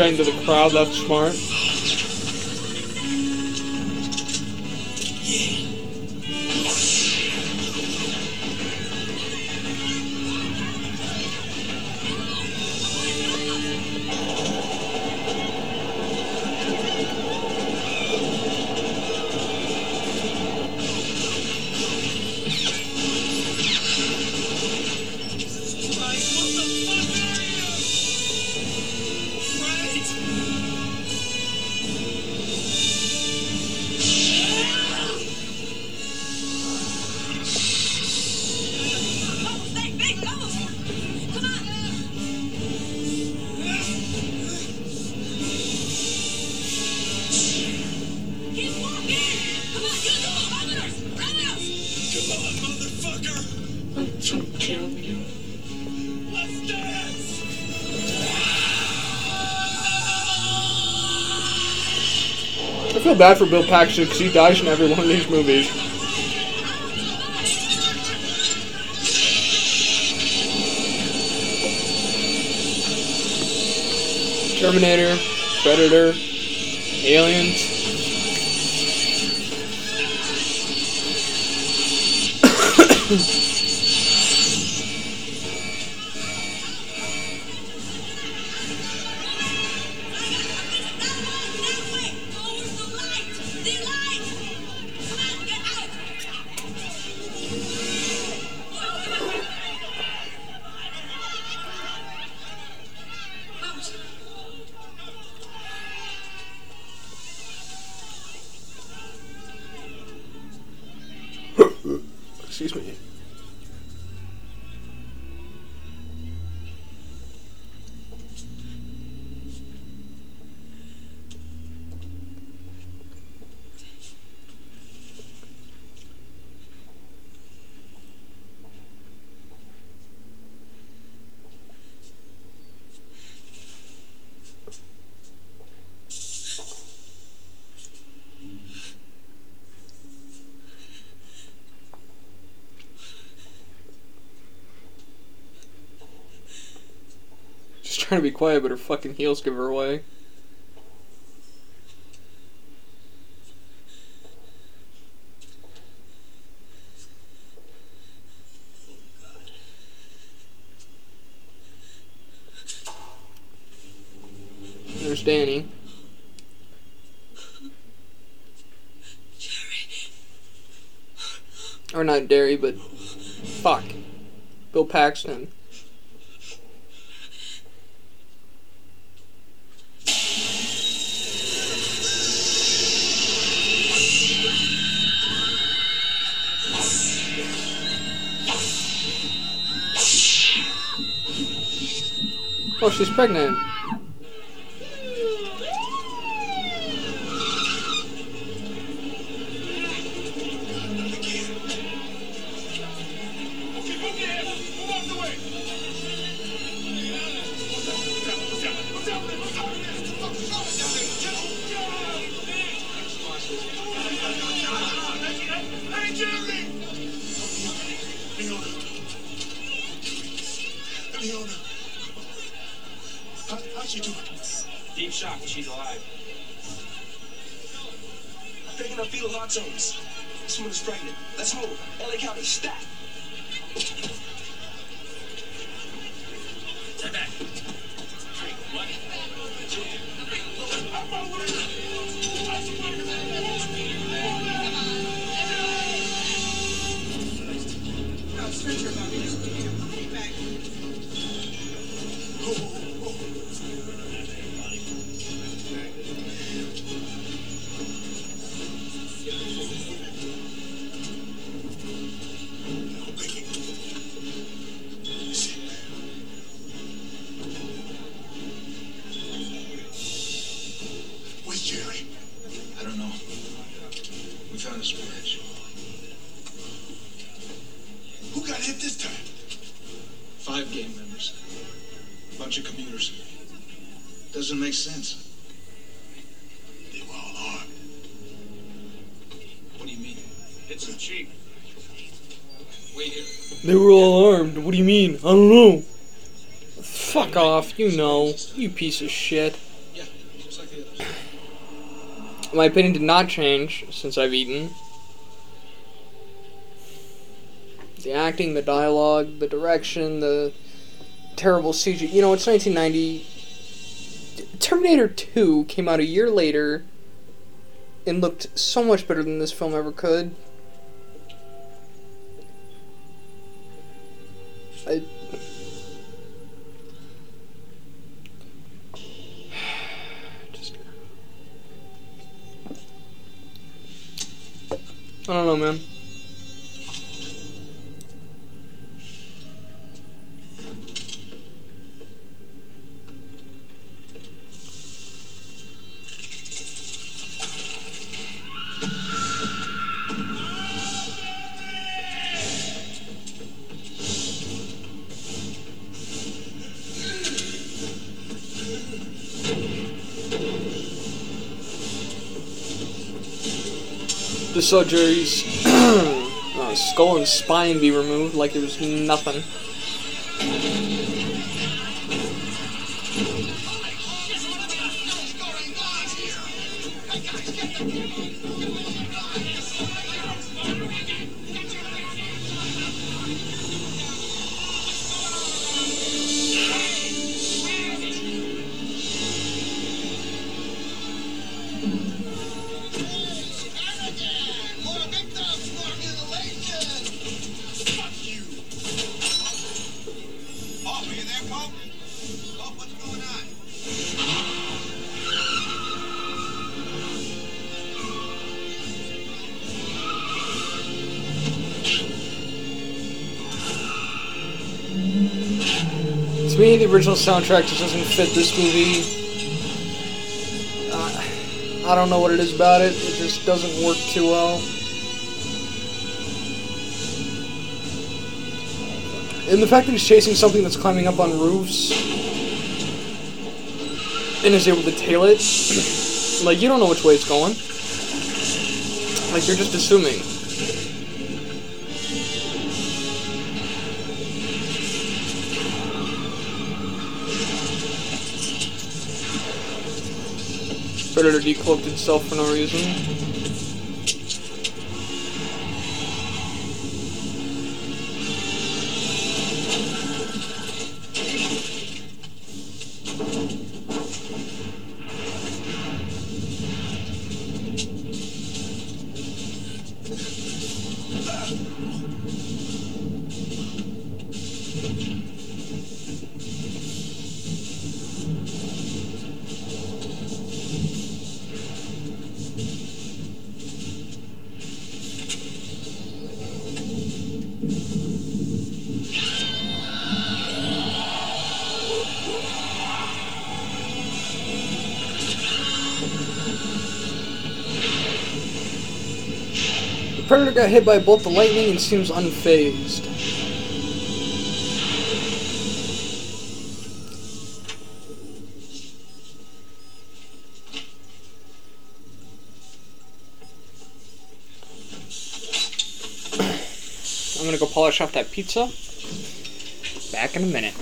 Into the crowd, that's smart. Bad for Bill Paxton because he dies in every one of these movies. Terminator, Predator, Aliens. Excuse trying to be quiet, but her fucking heels give her away. There's Danny. Or not Jerry, but fuck. Bill Paxton. She's pregnant. Up fetal heart tones. This woman's pregnant. Let's move. LA County, stat. You piece of shit. Yeah, like. My opinion did not change since I've eaten. The acting, the dialogue, the direction, the terrible CG. You know, it's 1990. Terminator 2 came out a year later and looked so much better than this film ever could. Jerry's uh, skull and spine be removed like it was nothing. Soundtrack just doesn't fit this movie. Uh, I don't know what it is about it. It just doesn't work too well. And the fact that he's chasing something that's climbing up on roofs and is able to tail it, like you don't know which way it's going. Like you're just assuming. Predator decloaked itself for no reason. Got hit by both the lightning and seems unfazed. I'm gonna go polish off that pizza. Back in a minute.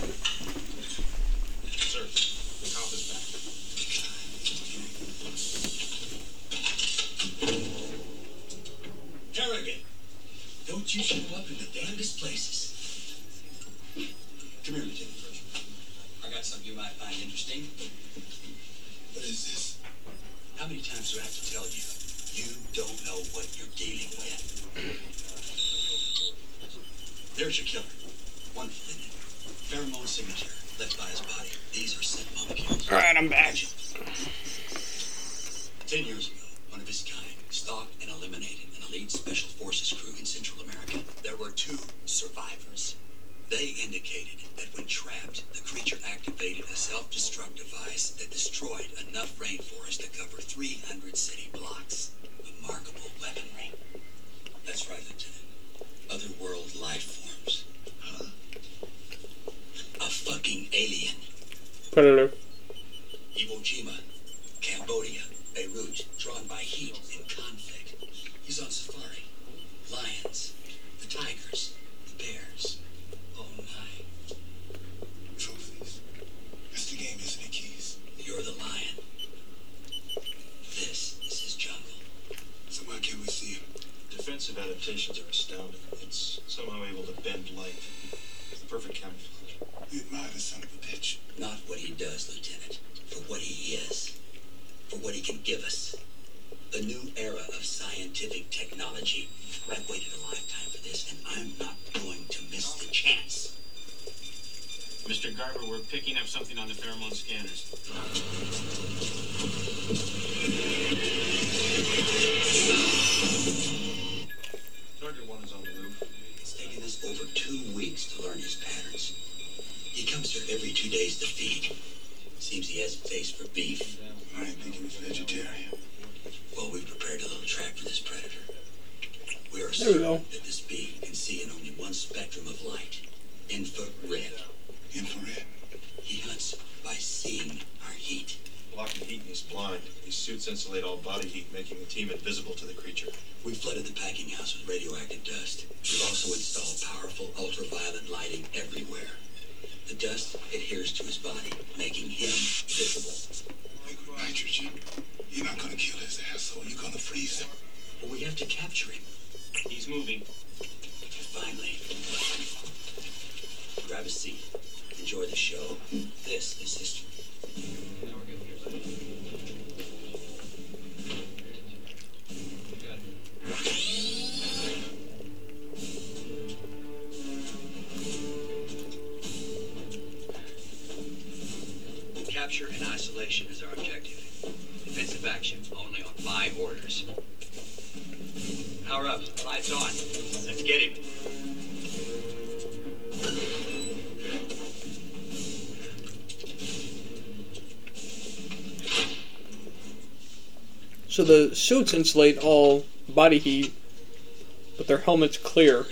feed. Seems he has a face for beef. I didn't think he was vegetarian. Well, we've prepared a little trap for this predator. We are certain that this bee can see in only one spectrum of light. Infrared. Infrared? He hunts by seeing our heat. Blocking heat and he's blind. His suits insulate all body heat, making the team invisible to the suits insulate all body heat, but their helmets clear.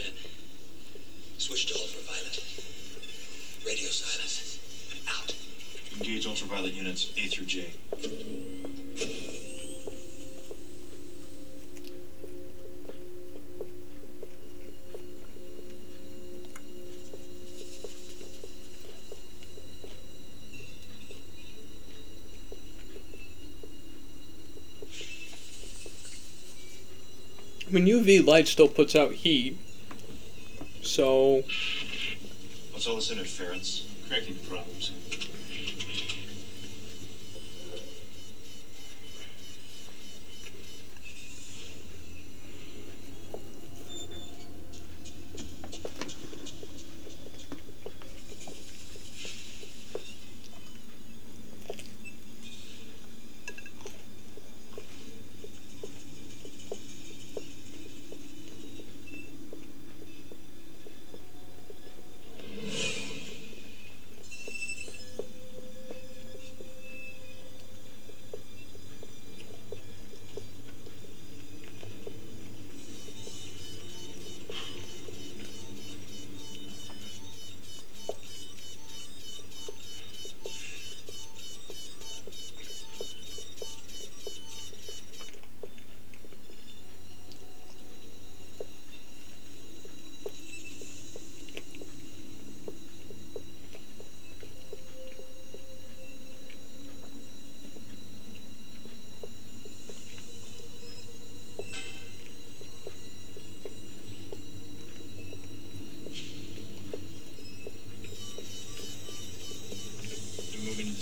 light still puts out heat. So. What's all this interference? Cracking problems.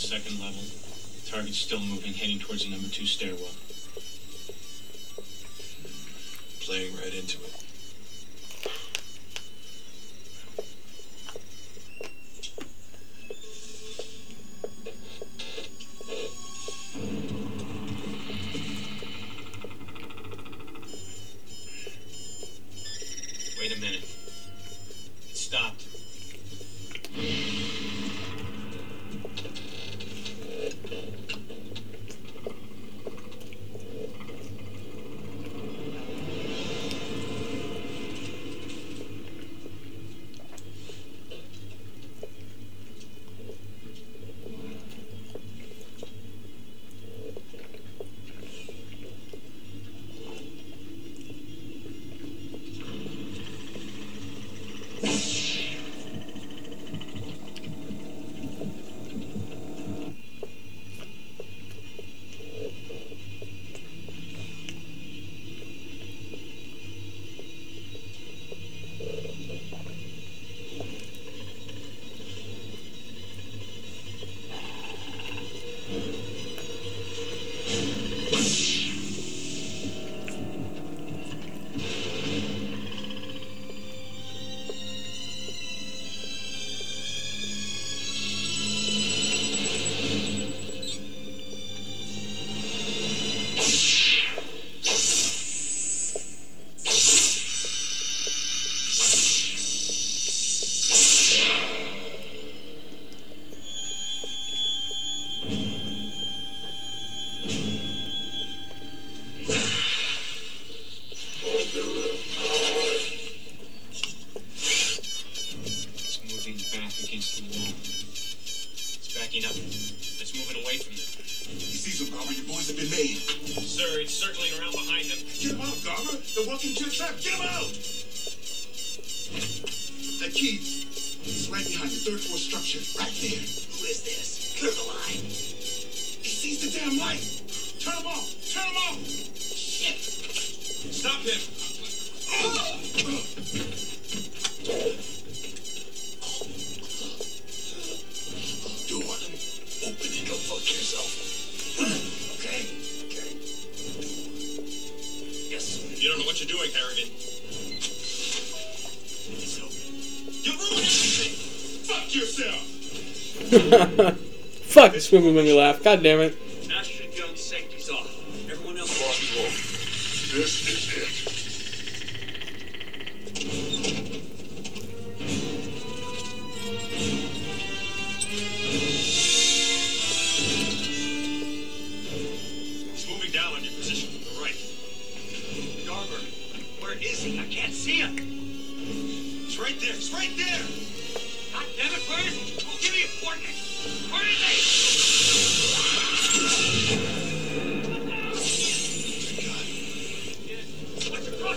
second level. Target's still moving, heading towards the number two stairwell. Playing right into it. Movie made me laugh. God damn it.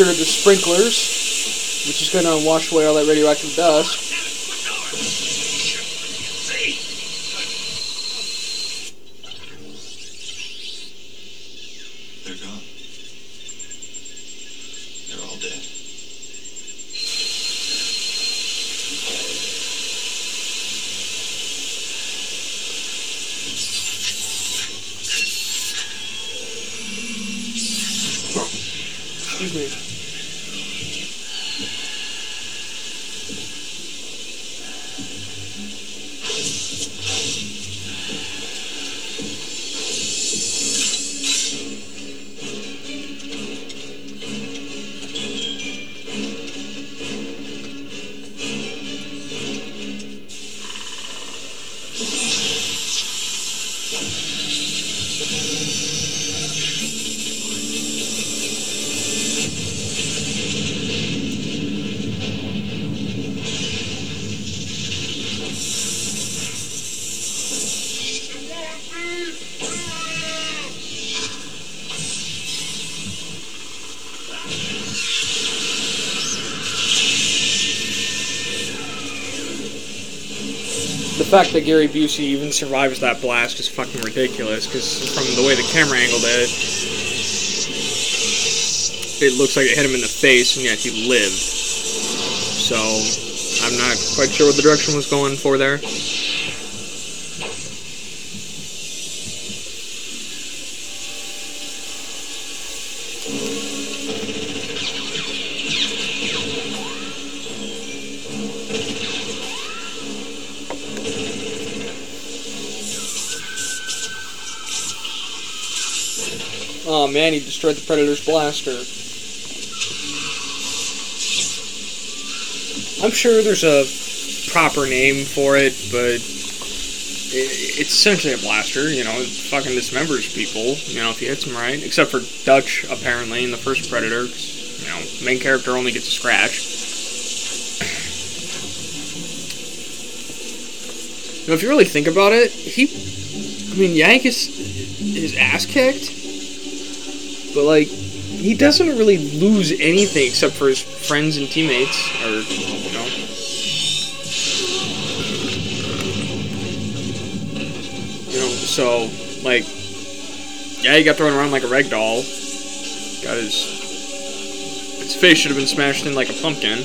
The sprinklers, which is going to wash away all that radioactive dust. Fact that Gary Busey even survives that blast is fucking ridiculous, because from the way the camera angled it, it looks like it hit him in the face, and yet he lived. So, I'm not quite sure what the direction was going for there. Destroyed the Predator's blaster. I'm sure there's a proper name for it, but it's essentially a blaster. You know, it fucking dismembers people. You know, if you hit them right. Except for Dutch, apparently, in the first Predator. You know, main character only gets a scratch. Now, if you really think about it, he, I mean, Yank is his ass kicked, but like, he doesn't really lose anything except for his friends and teammates, or you know. You know, so like, yeah, he got thrown around like a rag doll. Got his his face should have been smashed in like a pumpkin.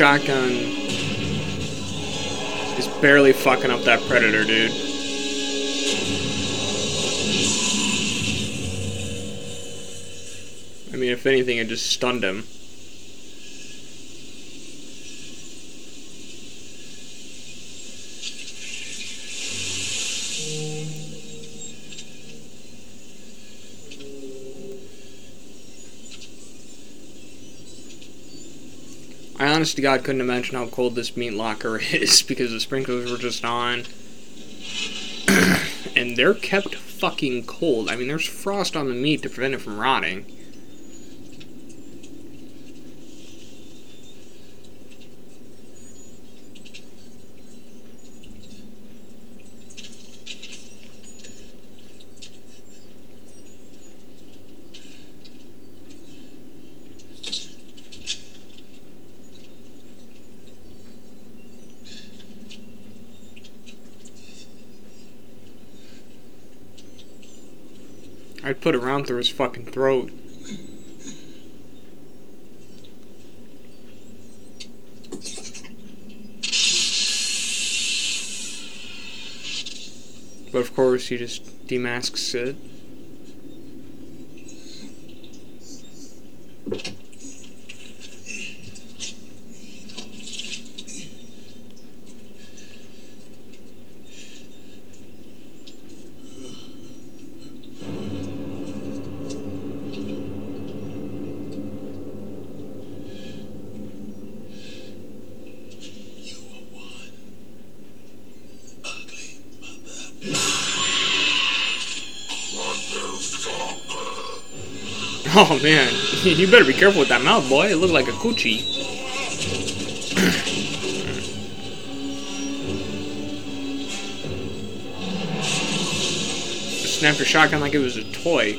Shotgun is barely fucking up that predator, dude. I mean, if anything, it just stunned him. Honest to God couldn't imagine how cold this meat locker is because the sprinklers were just on. and they're kept fucking cold. I mean, there's frost on the meat to prevent it from rotting. Put around through his fucking throat. But of course, he just demasks it. Oh man, you better be careful with that mouth, boy. It looked like a coochie. Snapped your shotgun like it was a toy.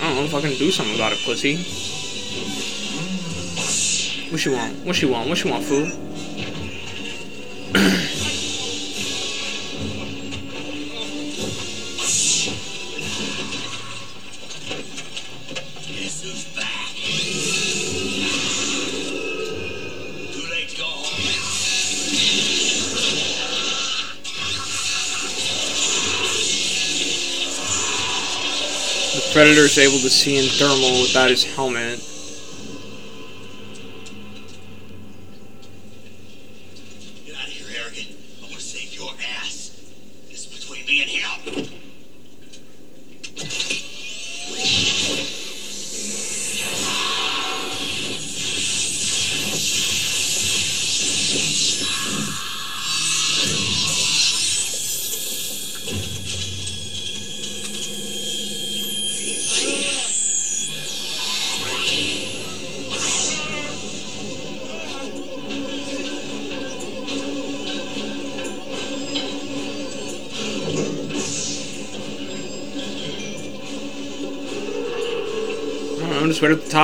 I don't know if I can do something about it, pussy. What you want? What you want? What you want, fool? Predator's able to see in thermal without his helmet.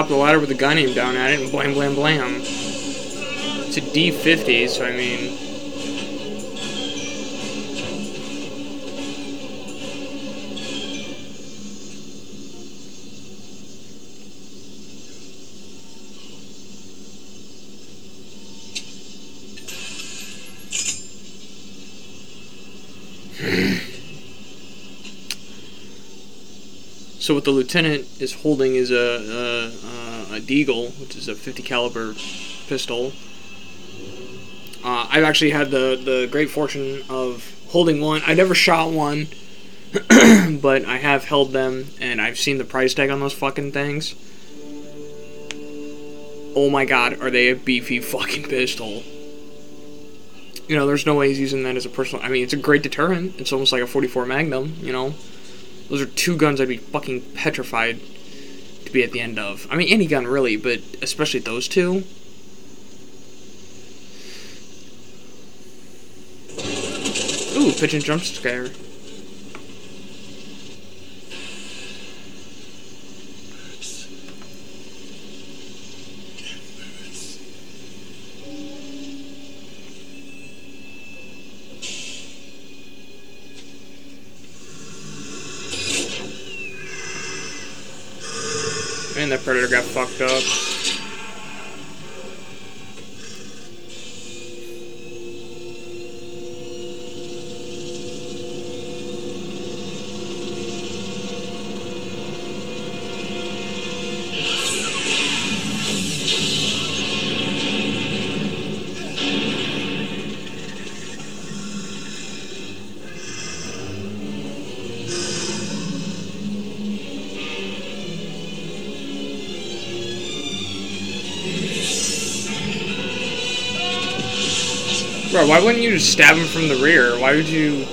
Top of the ladder with a gun aimed down at it and blam blam blam. It's a D50, so I mean. So what the lieutenant is holding is a a, Deagle, which is a 50 caliber pistol. Uh, I've actually had the the great fortune of holding one. I never shot one, but I have held them, and I've seen the price tag on those fucking things. Oh my god, are they a beefy fucking pistol? you know, there's no way he's using that as a personal. I mean, it's a great deterrent. It's almost like a 44 Magnum. You know, those are two guns I'd be fucking petrified to be at the end of. I mean, any gun really, but especially those two. Ooh, pigeon jump scare. Fucked up. Why wouldn't you just stab him from the rear? Why would you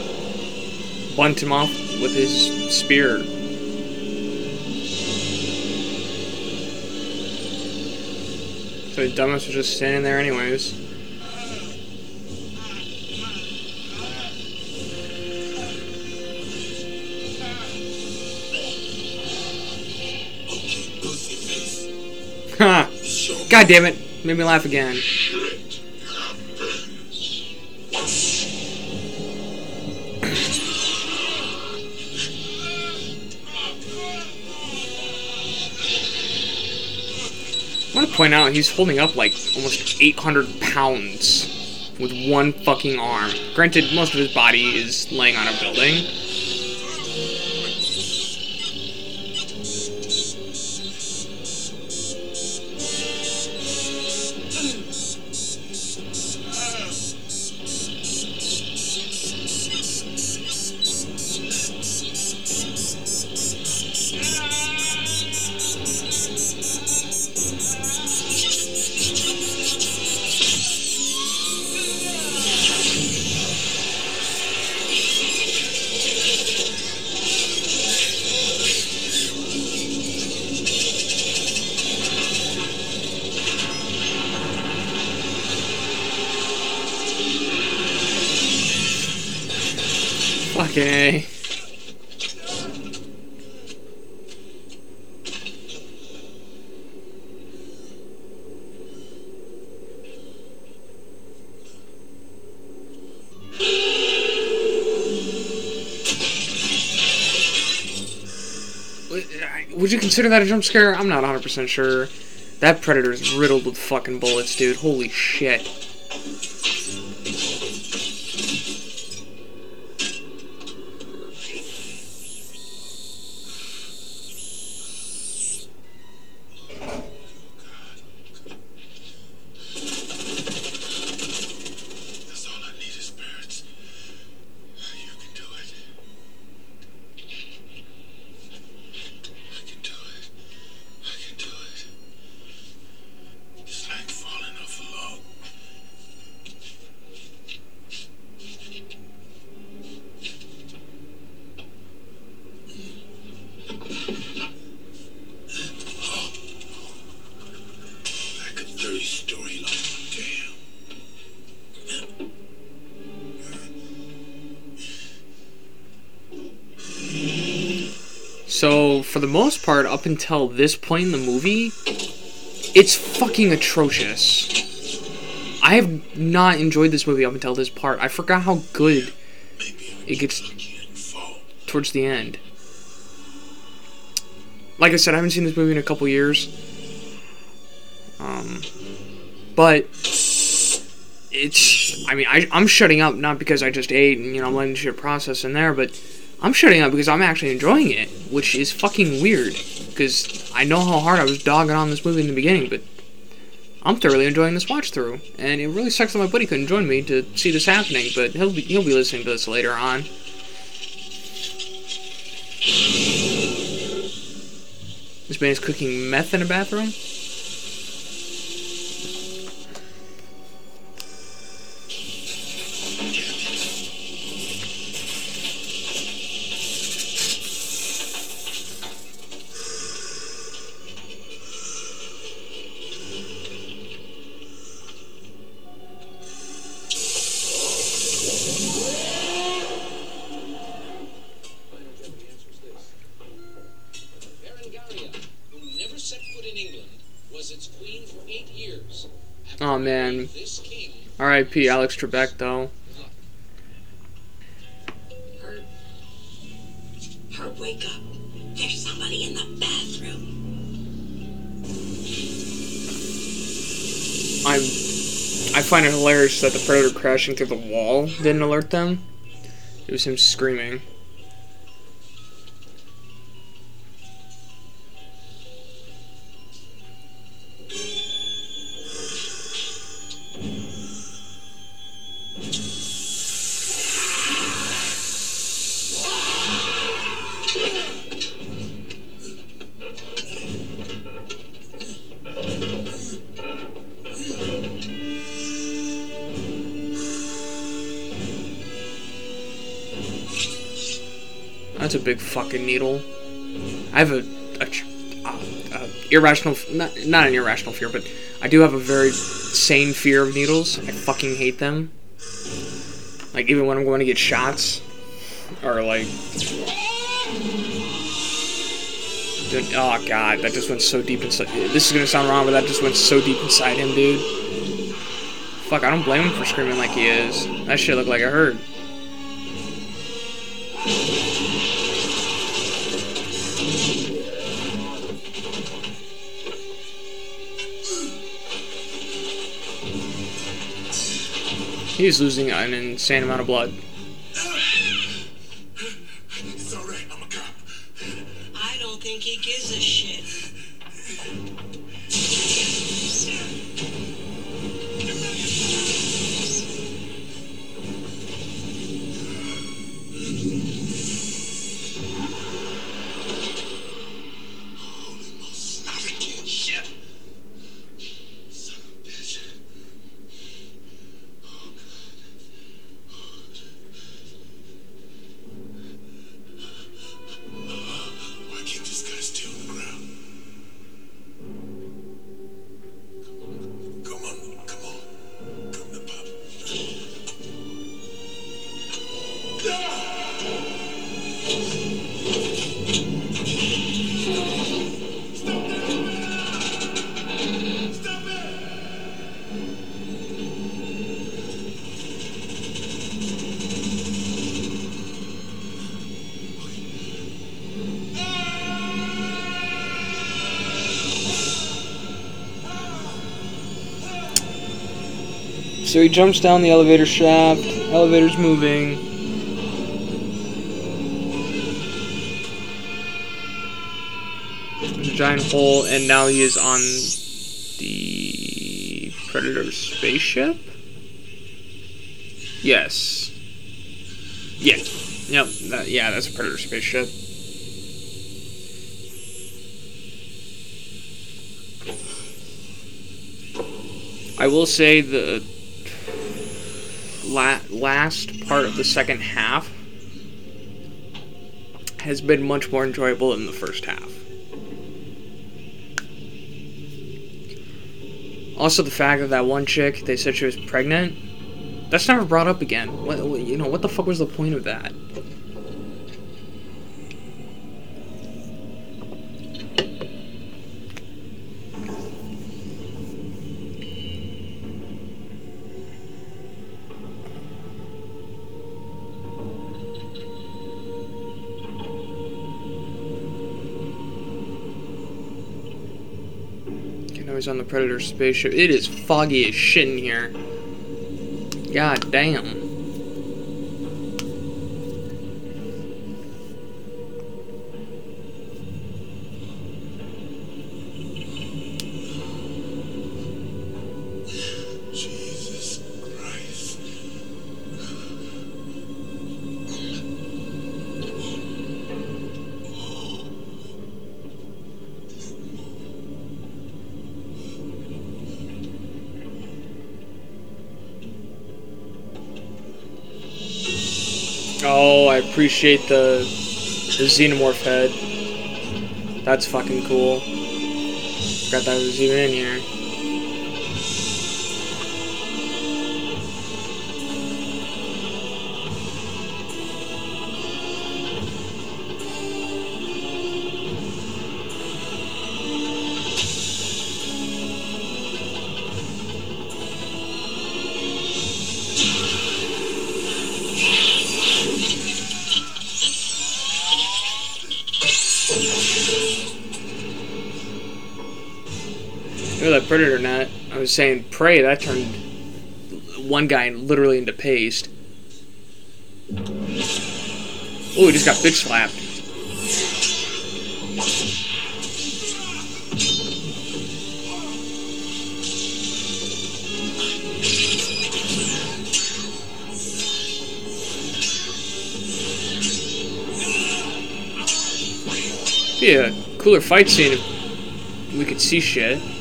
bunt him off with his spear? So the dumbass was just standing there anyways. God damn it! Made me laugh again. Point out he's holding up like almost 800 pounds with one fucking arm. Granted, most of his body is laying on a building. Consider that a jump scare? I'm not 100% sure. That predator is riddled with fucking bullets, dude. Holy shit. Part, up until this point in the movie, it's fucking atrocious. I have not enjoyed this movie up until this part. I forgot how good it gets towards the end. Like I said, I haven't seen this movie in a couple years. Um, but it's. I mean, I, I'm shutting up not because I just ate and you know I'm letting shit process in there, but I'm shutting up because I'm actually enjoying it, which is fucking weird. Because I know how hard I was dogging on this movie in the beginning, but I'm thoroughly enjoying this watch through, and it really sucks that my buddy couldn't join me to see this happening. But he'll be he'll be listening to this later on. This man is cooking meth in a bathroom. R.I.P. Alex Trebek though. Herb, wake up. There's somebody in the bathroom. I'm. I find it hilarious that the predator crashing through the wall didn't alert them. It was him screaming. A big fucking needle. I have a, a, tr- uh, uh, irrational, not, not an irrational fear, but I do have a very sane fear of needles. I fucking hate them. Like even when I'm going to get shots, or like, Dude, oh god, that just went so deep inside. This is gonna sound wrong, but that just went so deep inside him, dude. Fuck, I don't blame him for screaming like he is. That shit looked like it hurt. He's losing an insane amount of blood. So he jumps down the elevator shaft. Elevator's moving. There's a giant hole, and now he is on the Predator spaceship. Yes. Yeah. Yep. That, yeah, that's a Predator spaceship. I will say the la- last part of the second half has been much more enjoyable than the first half. Also, the fact that that one chick they said she was pregnant, that's never brought up again. What, you know, what the fuck was the point of that? On the Predator spaceship. It is foggy as shit in here. God damn. Appreciate the the xenomorph head. That's fucking cool. Forgot that was even in here. Was saying pray, that turned one guy literally into paste. Oh, he just got bitch slapped. Be a cooler fight scene if we could see shit.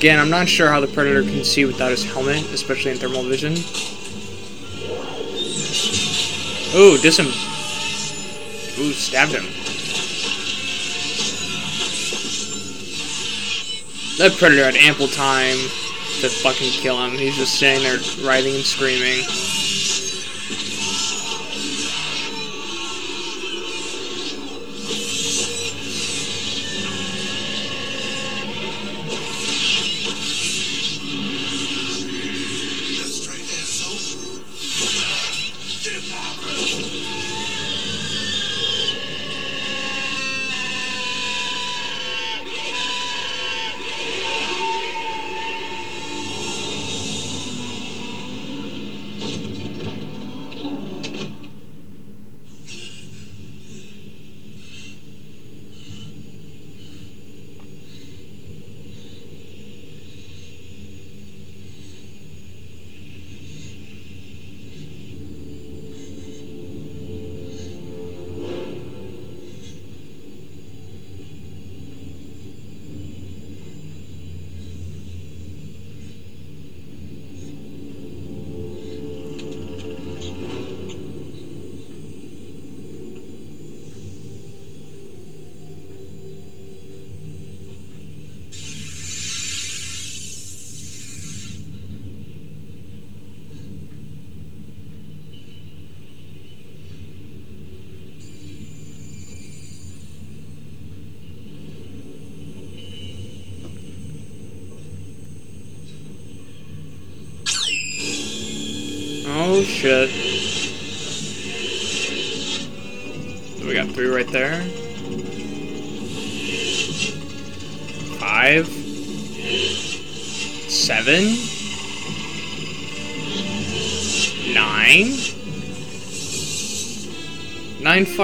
Again, I'm not sure how the Predator can see without his helmet, especially in thermal vision. Ooh, dis him. Ooh, stabbed him. That Predator had ample time to fucking kill him. He's just standing there writhing and screaming.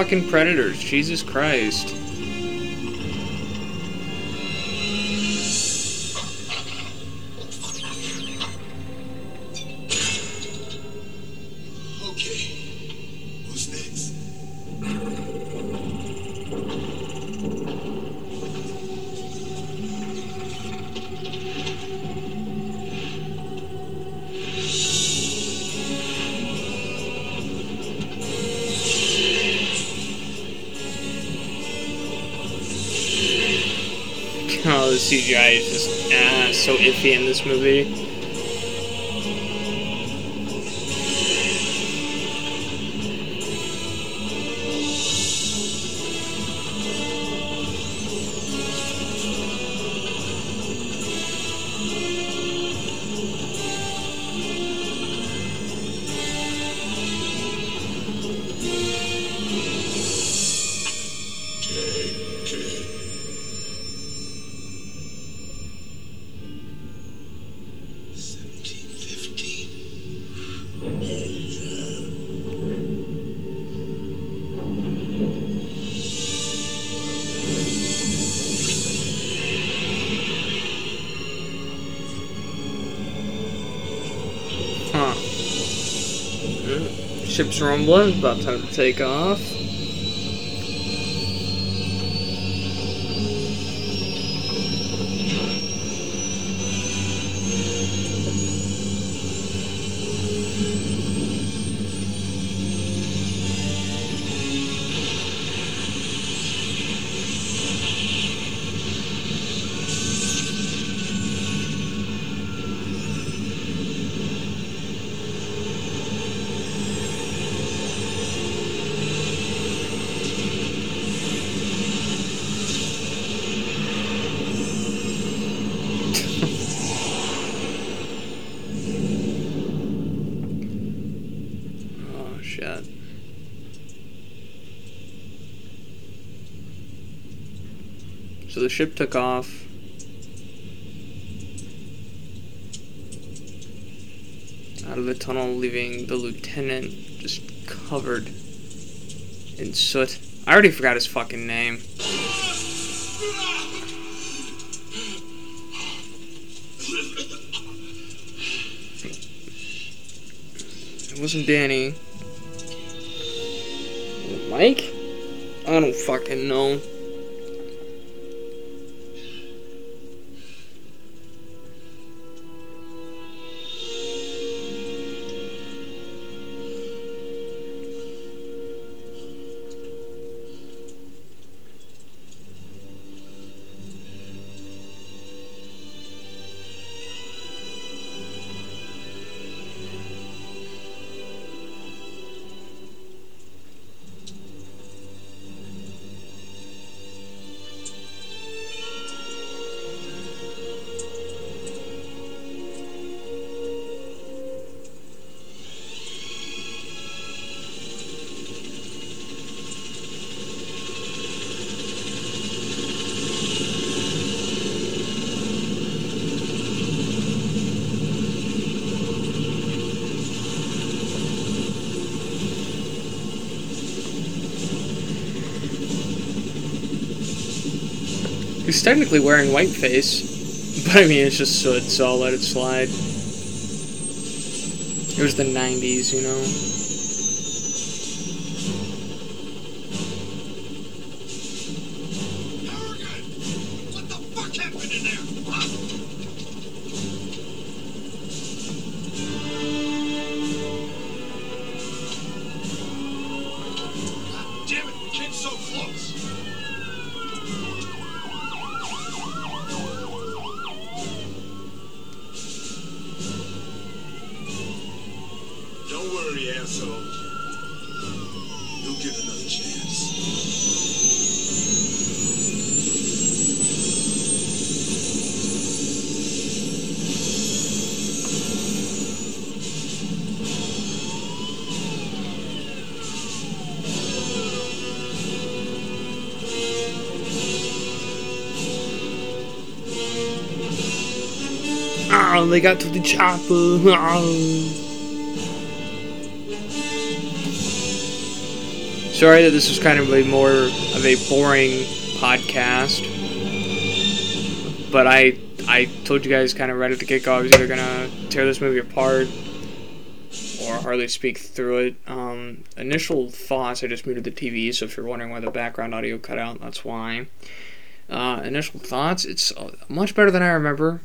Fucking predators. Jesus Christ. In this movie. Ship's rumbling. About time to take off. The ship took off. Out of the tunnel, leaving the lieutenant just covered in soot. I already forgot his fucking name. It wasn't Danny. Mike? I don't fucking know. He's technically wearing whiteface, but I mean, it's just soot, so I'll let it slide. It was the 90s, you know? They got to the chopper. Sorry that this was kind of a more of a boring podcast, but I I told you guys kind of right at the get-go I was either gonna tear this movie apart or hardly speak through it. Um, initial thoughts, I just muted the TV, so if you're wondering why the background audio cut out, that's why. Uh, initial thoughts, it's uh, much better than I remember,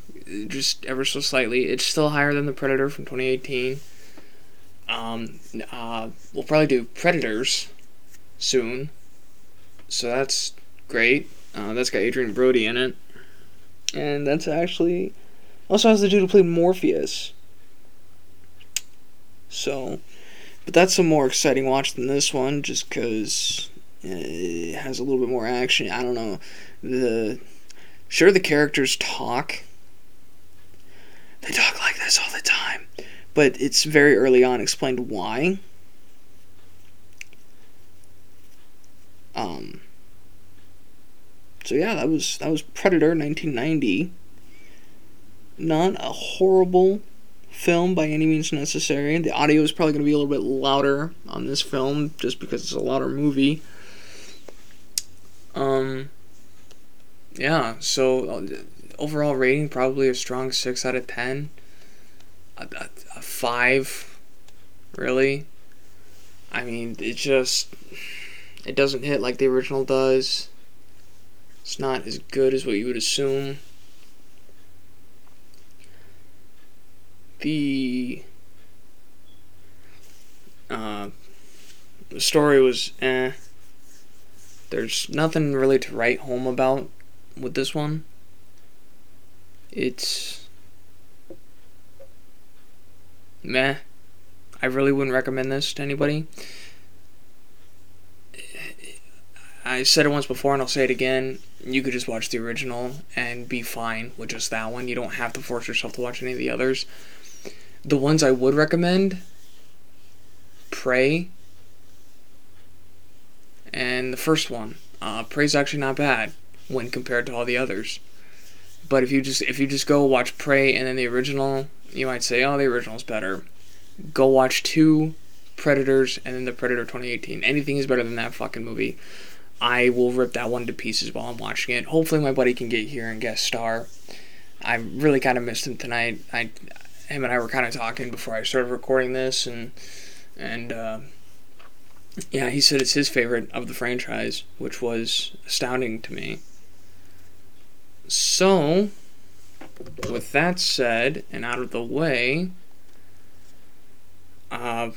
just ever so slightly. It's still higher than The Predator from 2018. Um, uh, we'll probably do Predators soon, so that's great. Uh, that's got Adrien Brody in it, and that's actually also has the dude who played Morpheus. So, but that's a more exciting watch than this one, just because it has a little bit more action. I don't know the sure the characters talk. They talk like this all the time, but it's very early on explained why. Um. So yeah, that was that was Predator 1990. Not a horrible film by any means necessary. The audio is probably going to be a little bit louder on this film just because it's a louder movie. Um yeah, so uh, overall rating probably a strong 6 out of 10. A, a, a 5 really. I mean, it just it doesn't hit like the original does. It's not as good as what you would assume. The uh, the story was eh. There's nothing really to write home about with this one. It's meh. I really wouldn't recommend this to anybody. I said it once before and I'll say it again. You could just watch the original and be fine with just that one. You don't have to force yourself to watch any of the others. The ones I would recommend Prey and the first one. Uh, Prey's actually not bad. when compared to all the others. But if you just if you just go watch Prey and then the original, you might say, "Oh, the original's better." Go watch two Predators and then the Predator 2018. Anything is better than that fucking movie. I will rip that one to pieces while I'm watching it. Hopefully, my buddy can get here and guest star. I really kind of missed him tonight. I, him and I were kind of talking before I started recording this, and and uh, yeah, he said it's his favorite of the franchise, which was astounding to me. So, with that said and out of the way, uh,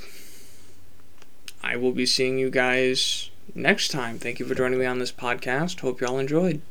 I will be seeing you guys next time. Thank you for joining me on this podcast. Hope you all enjoyed.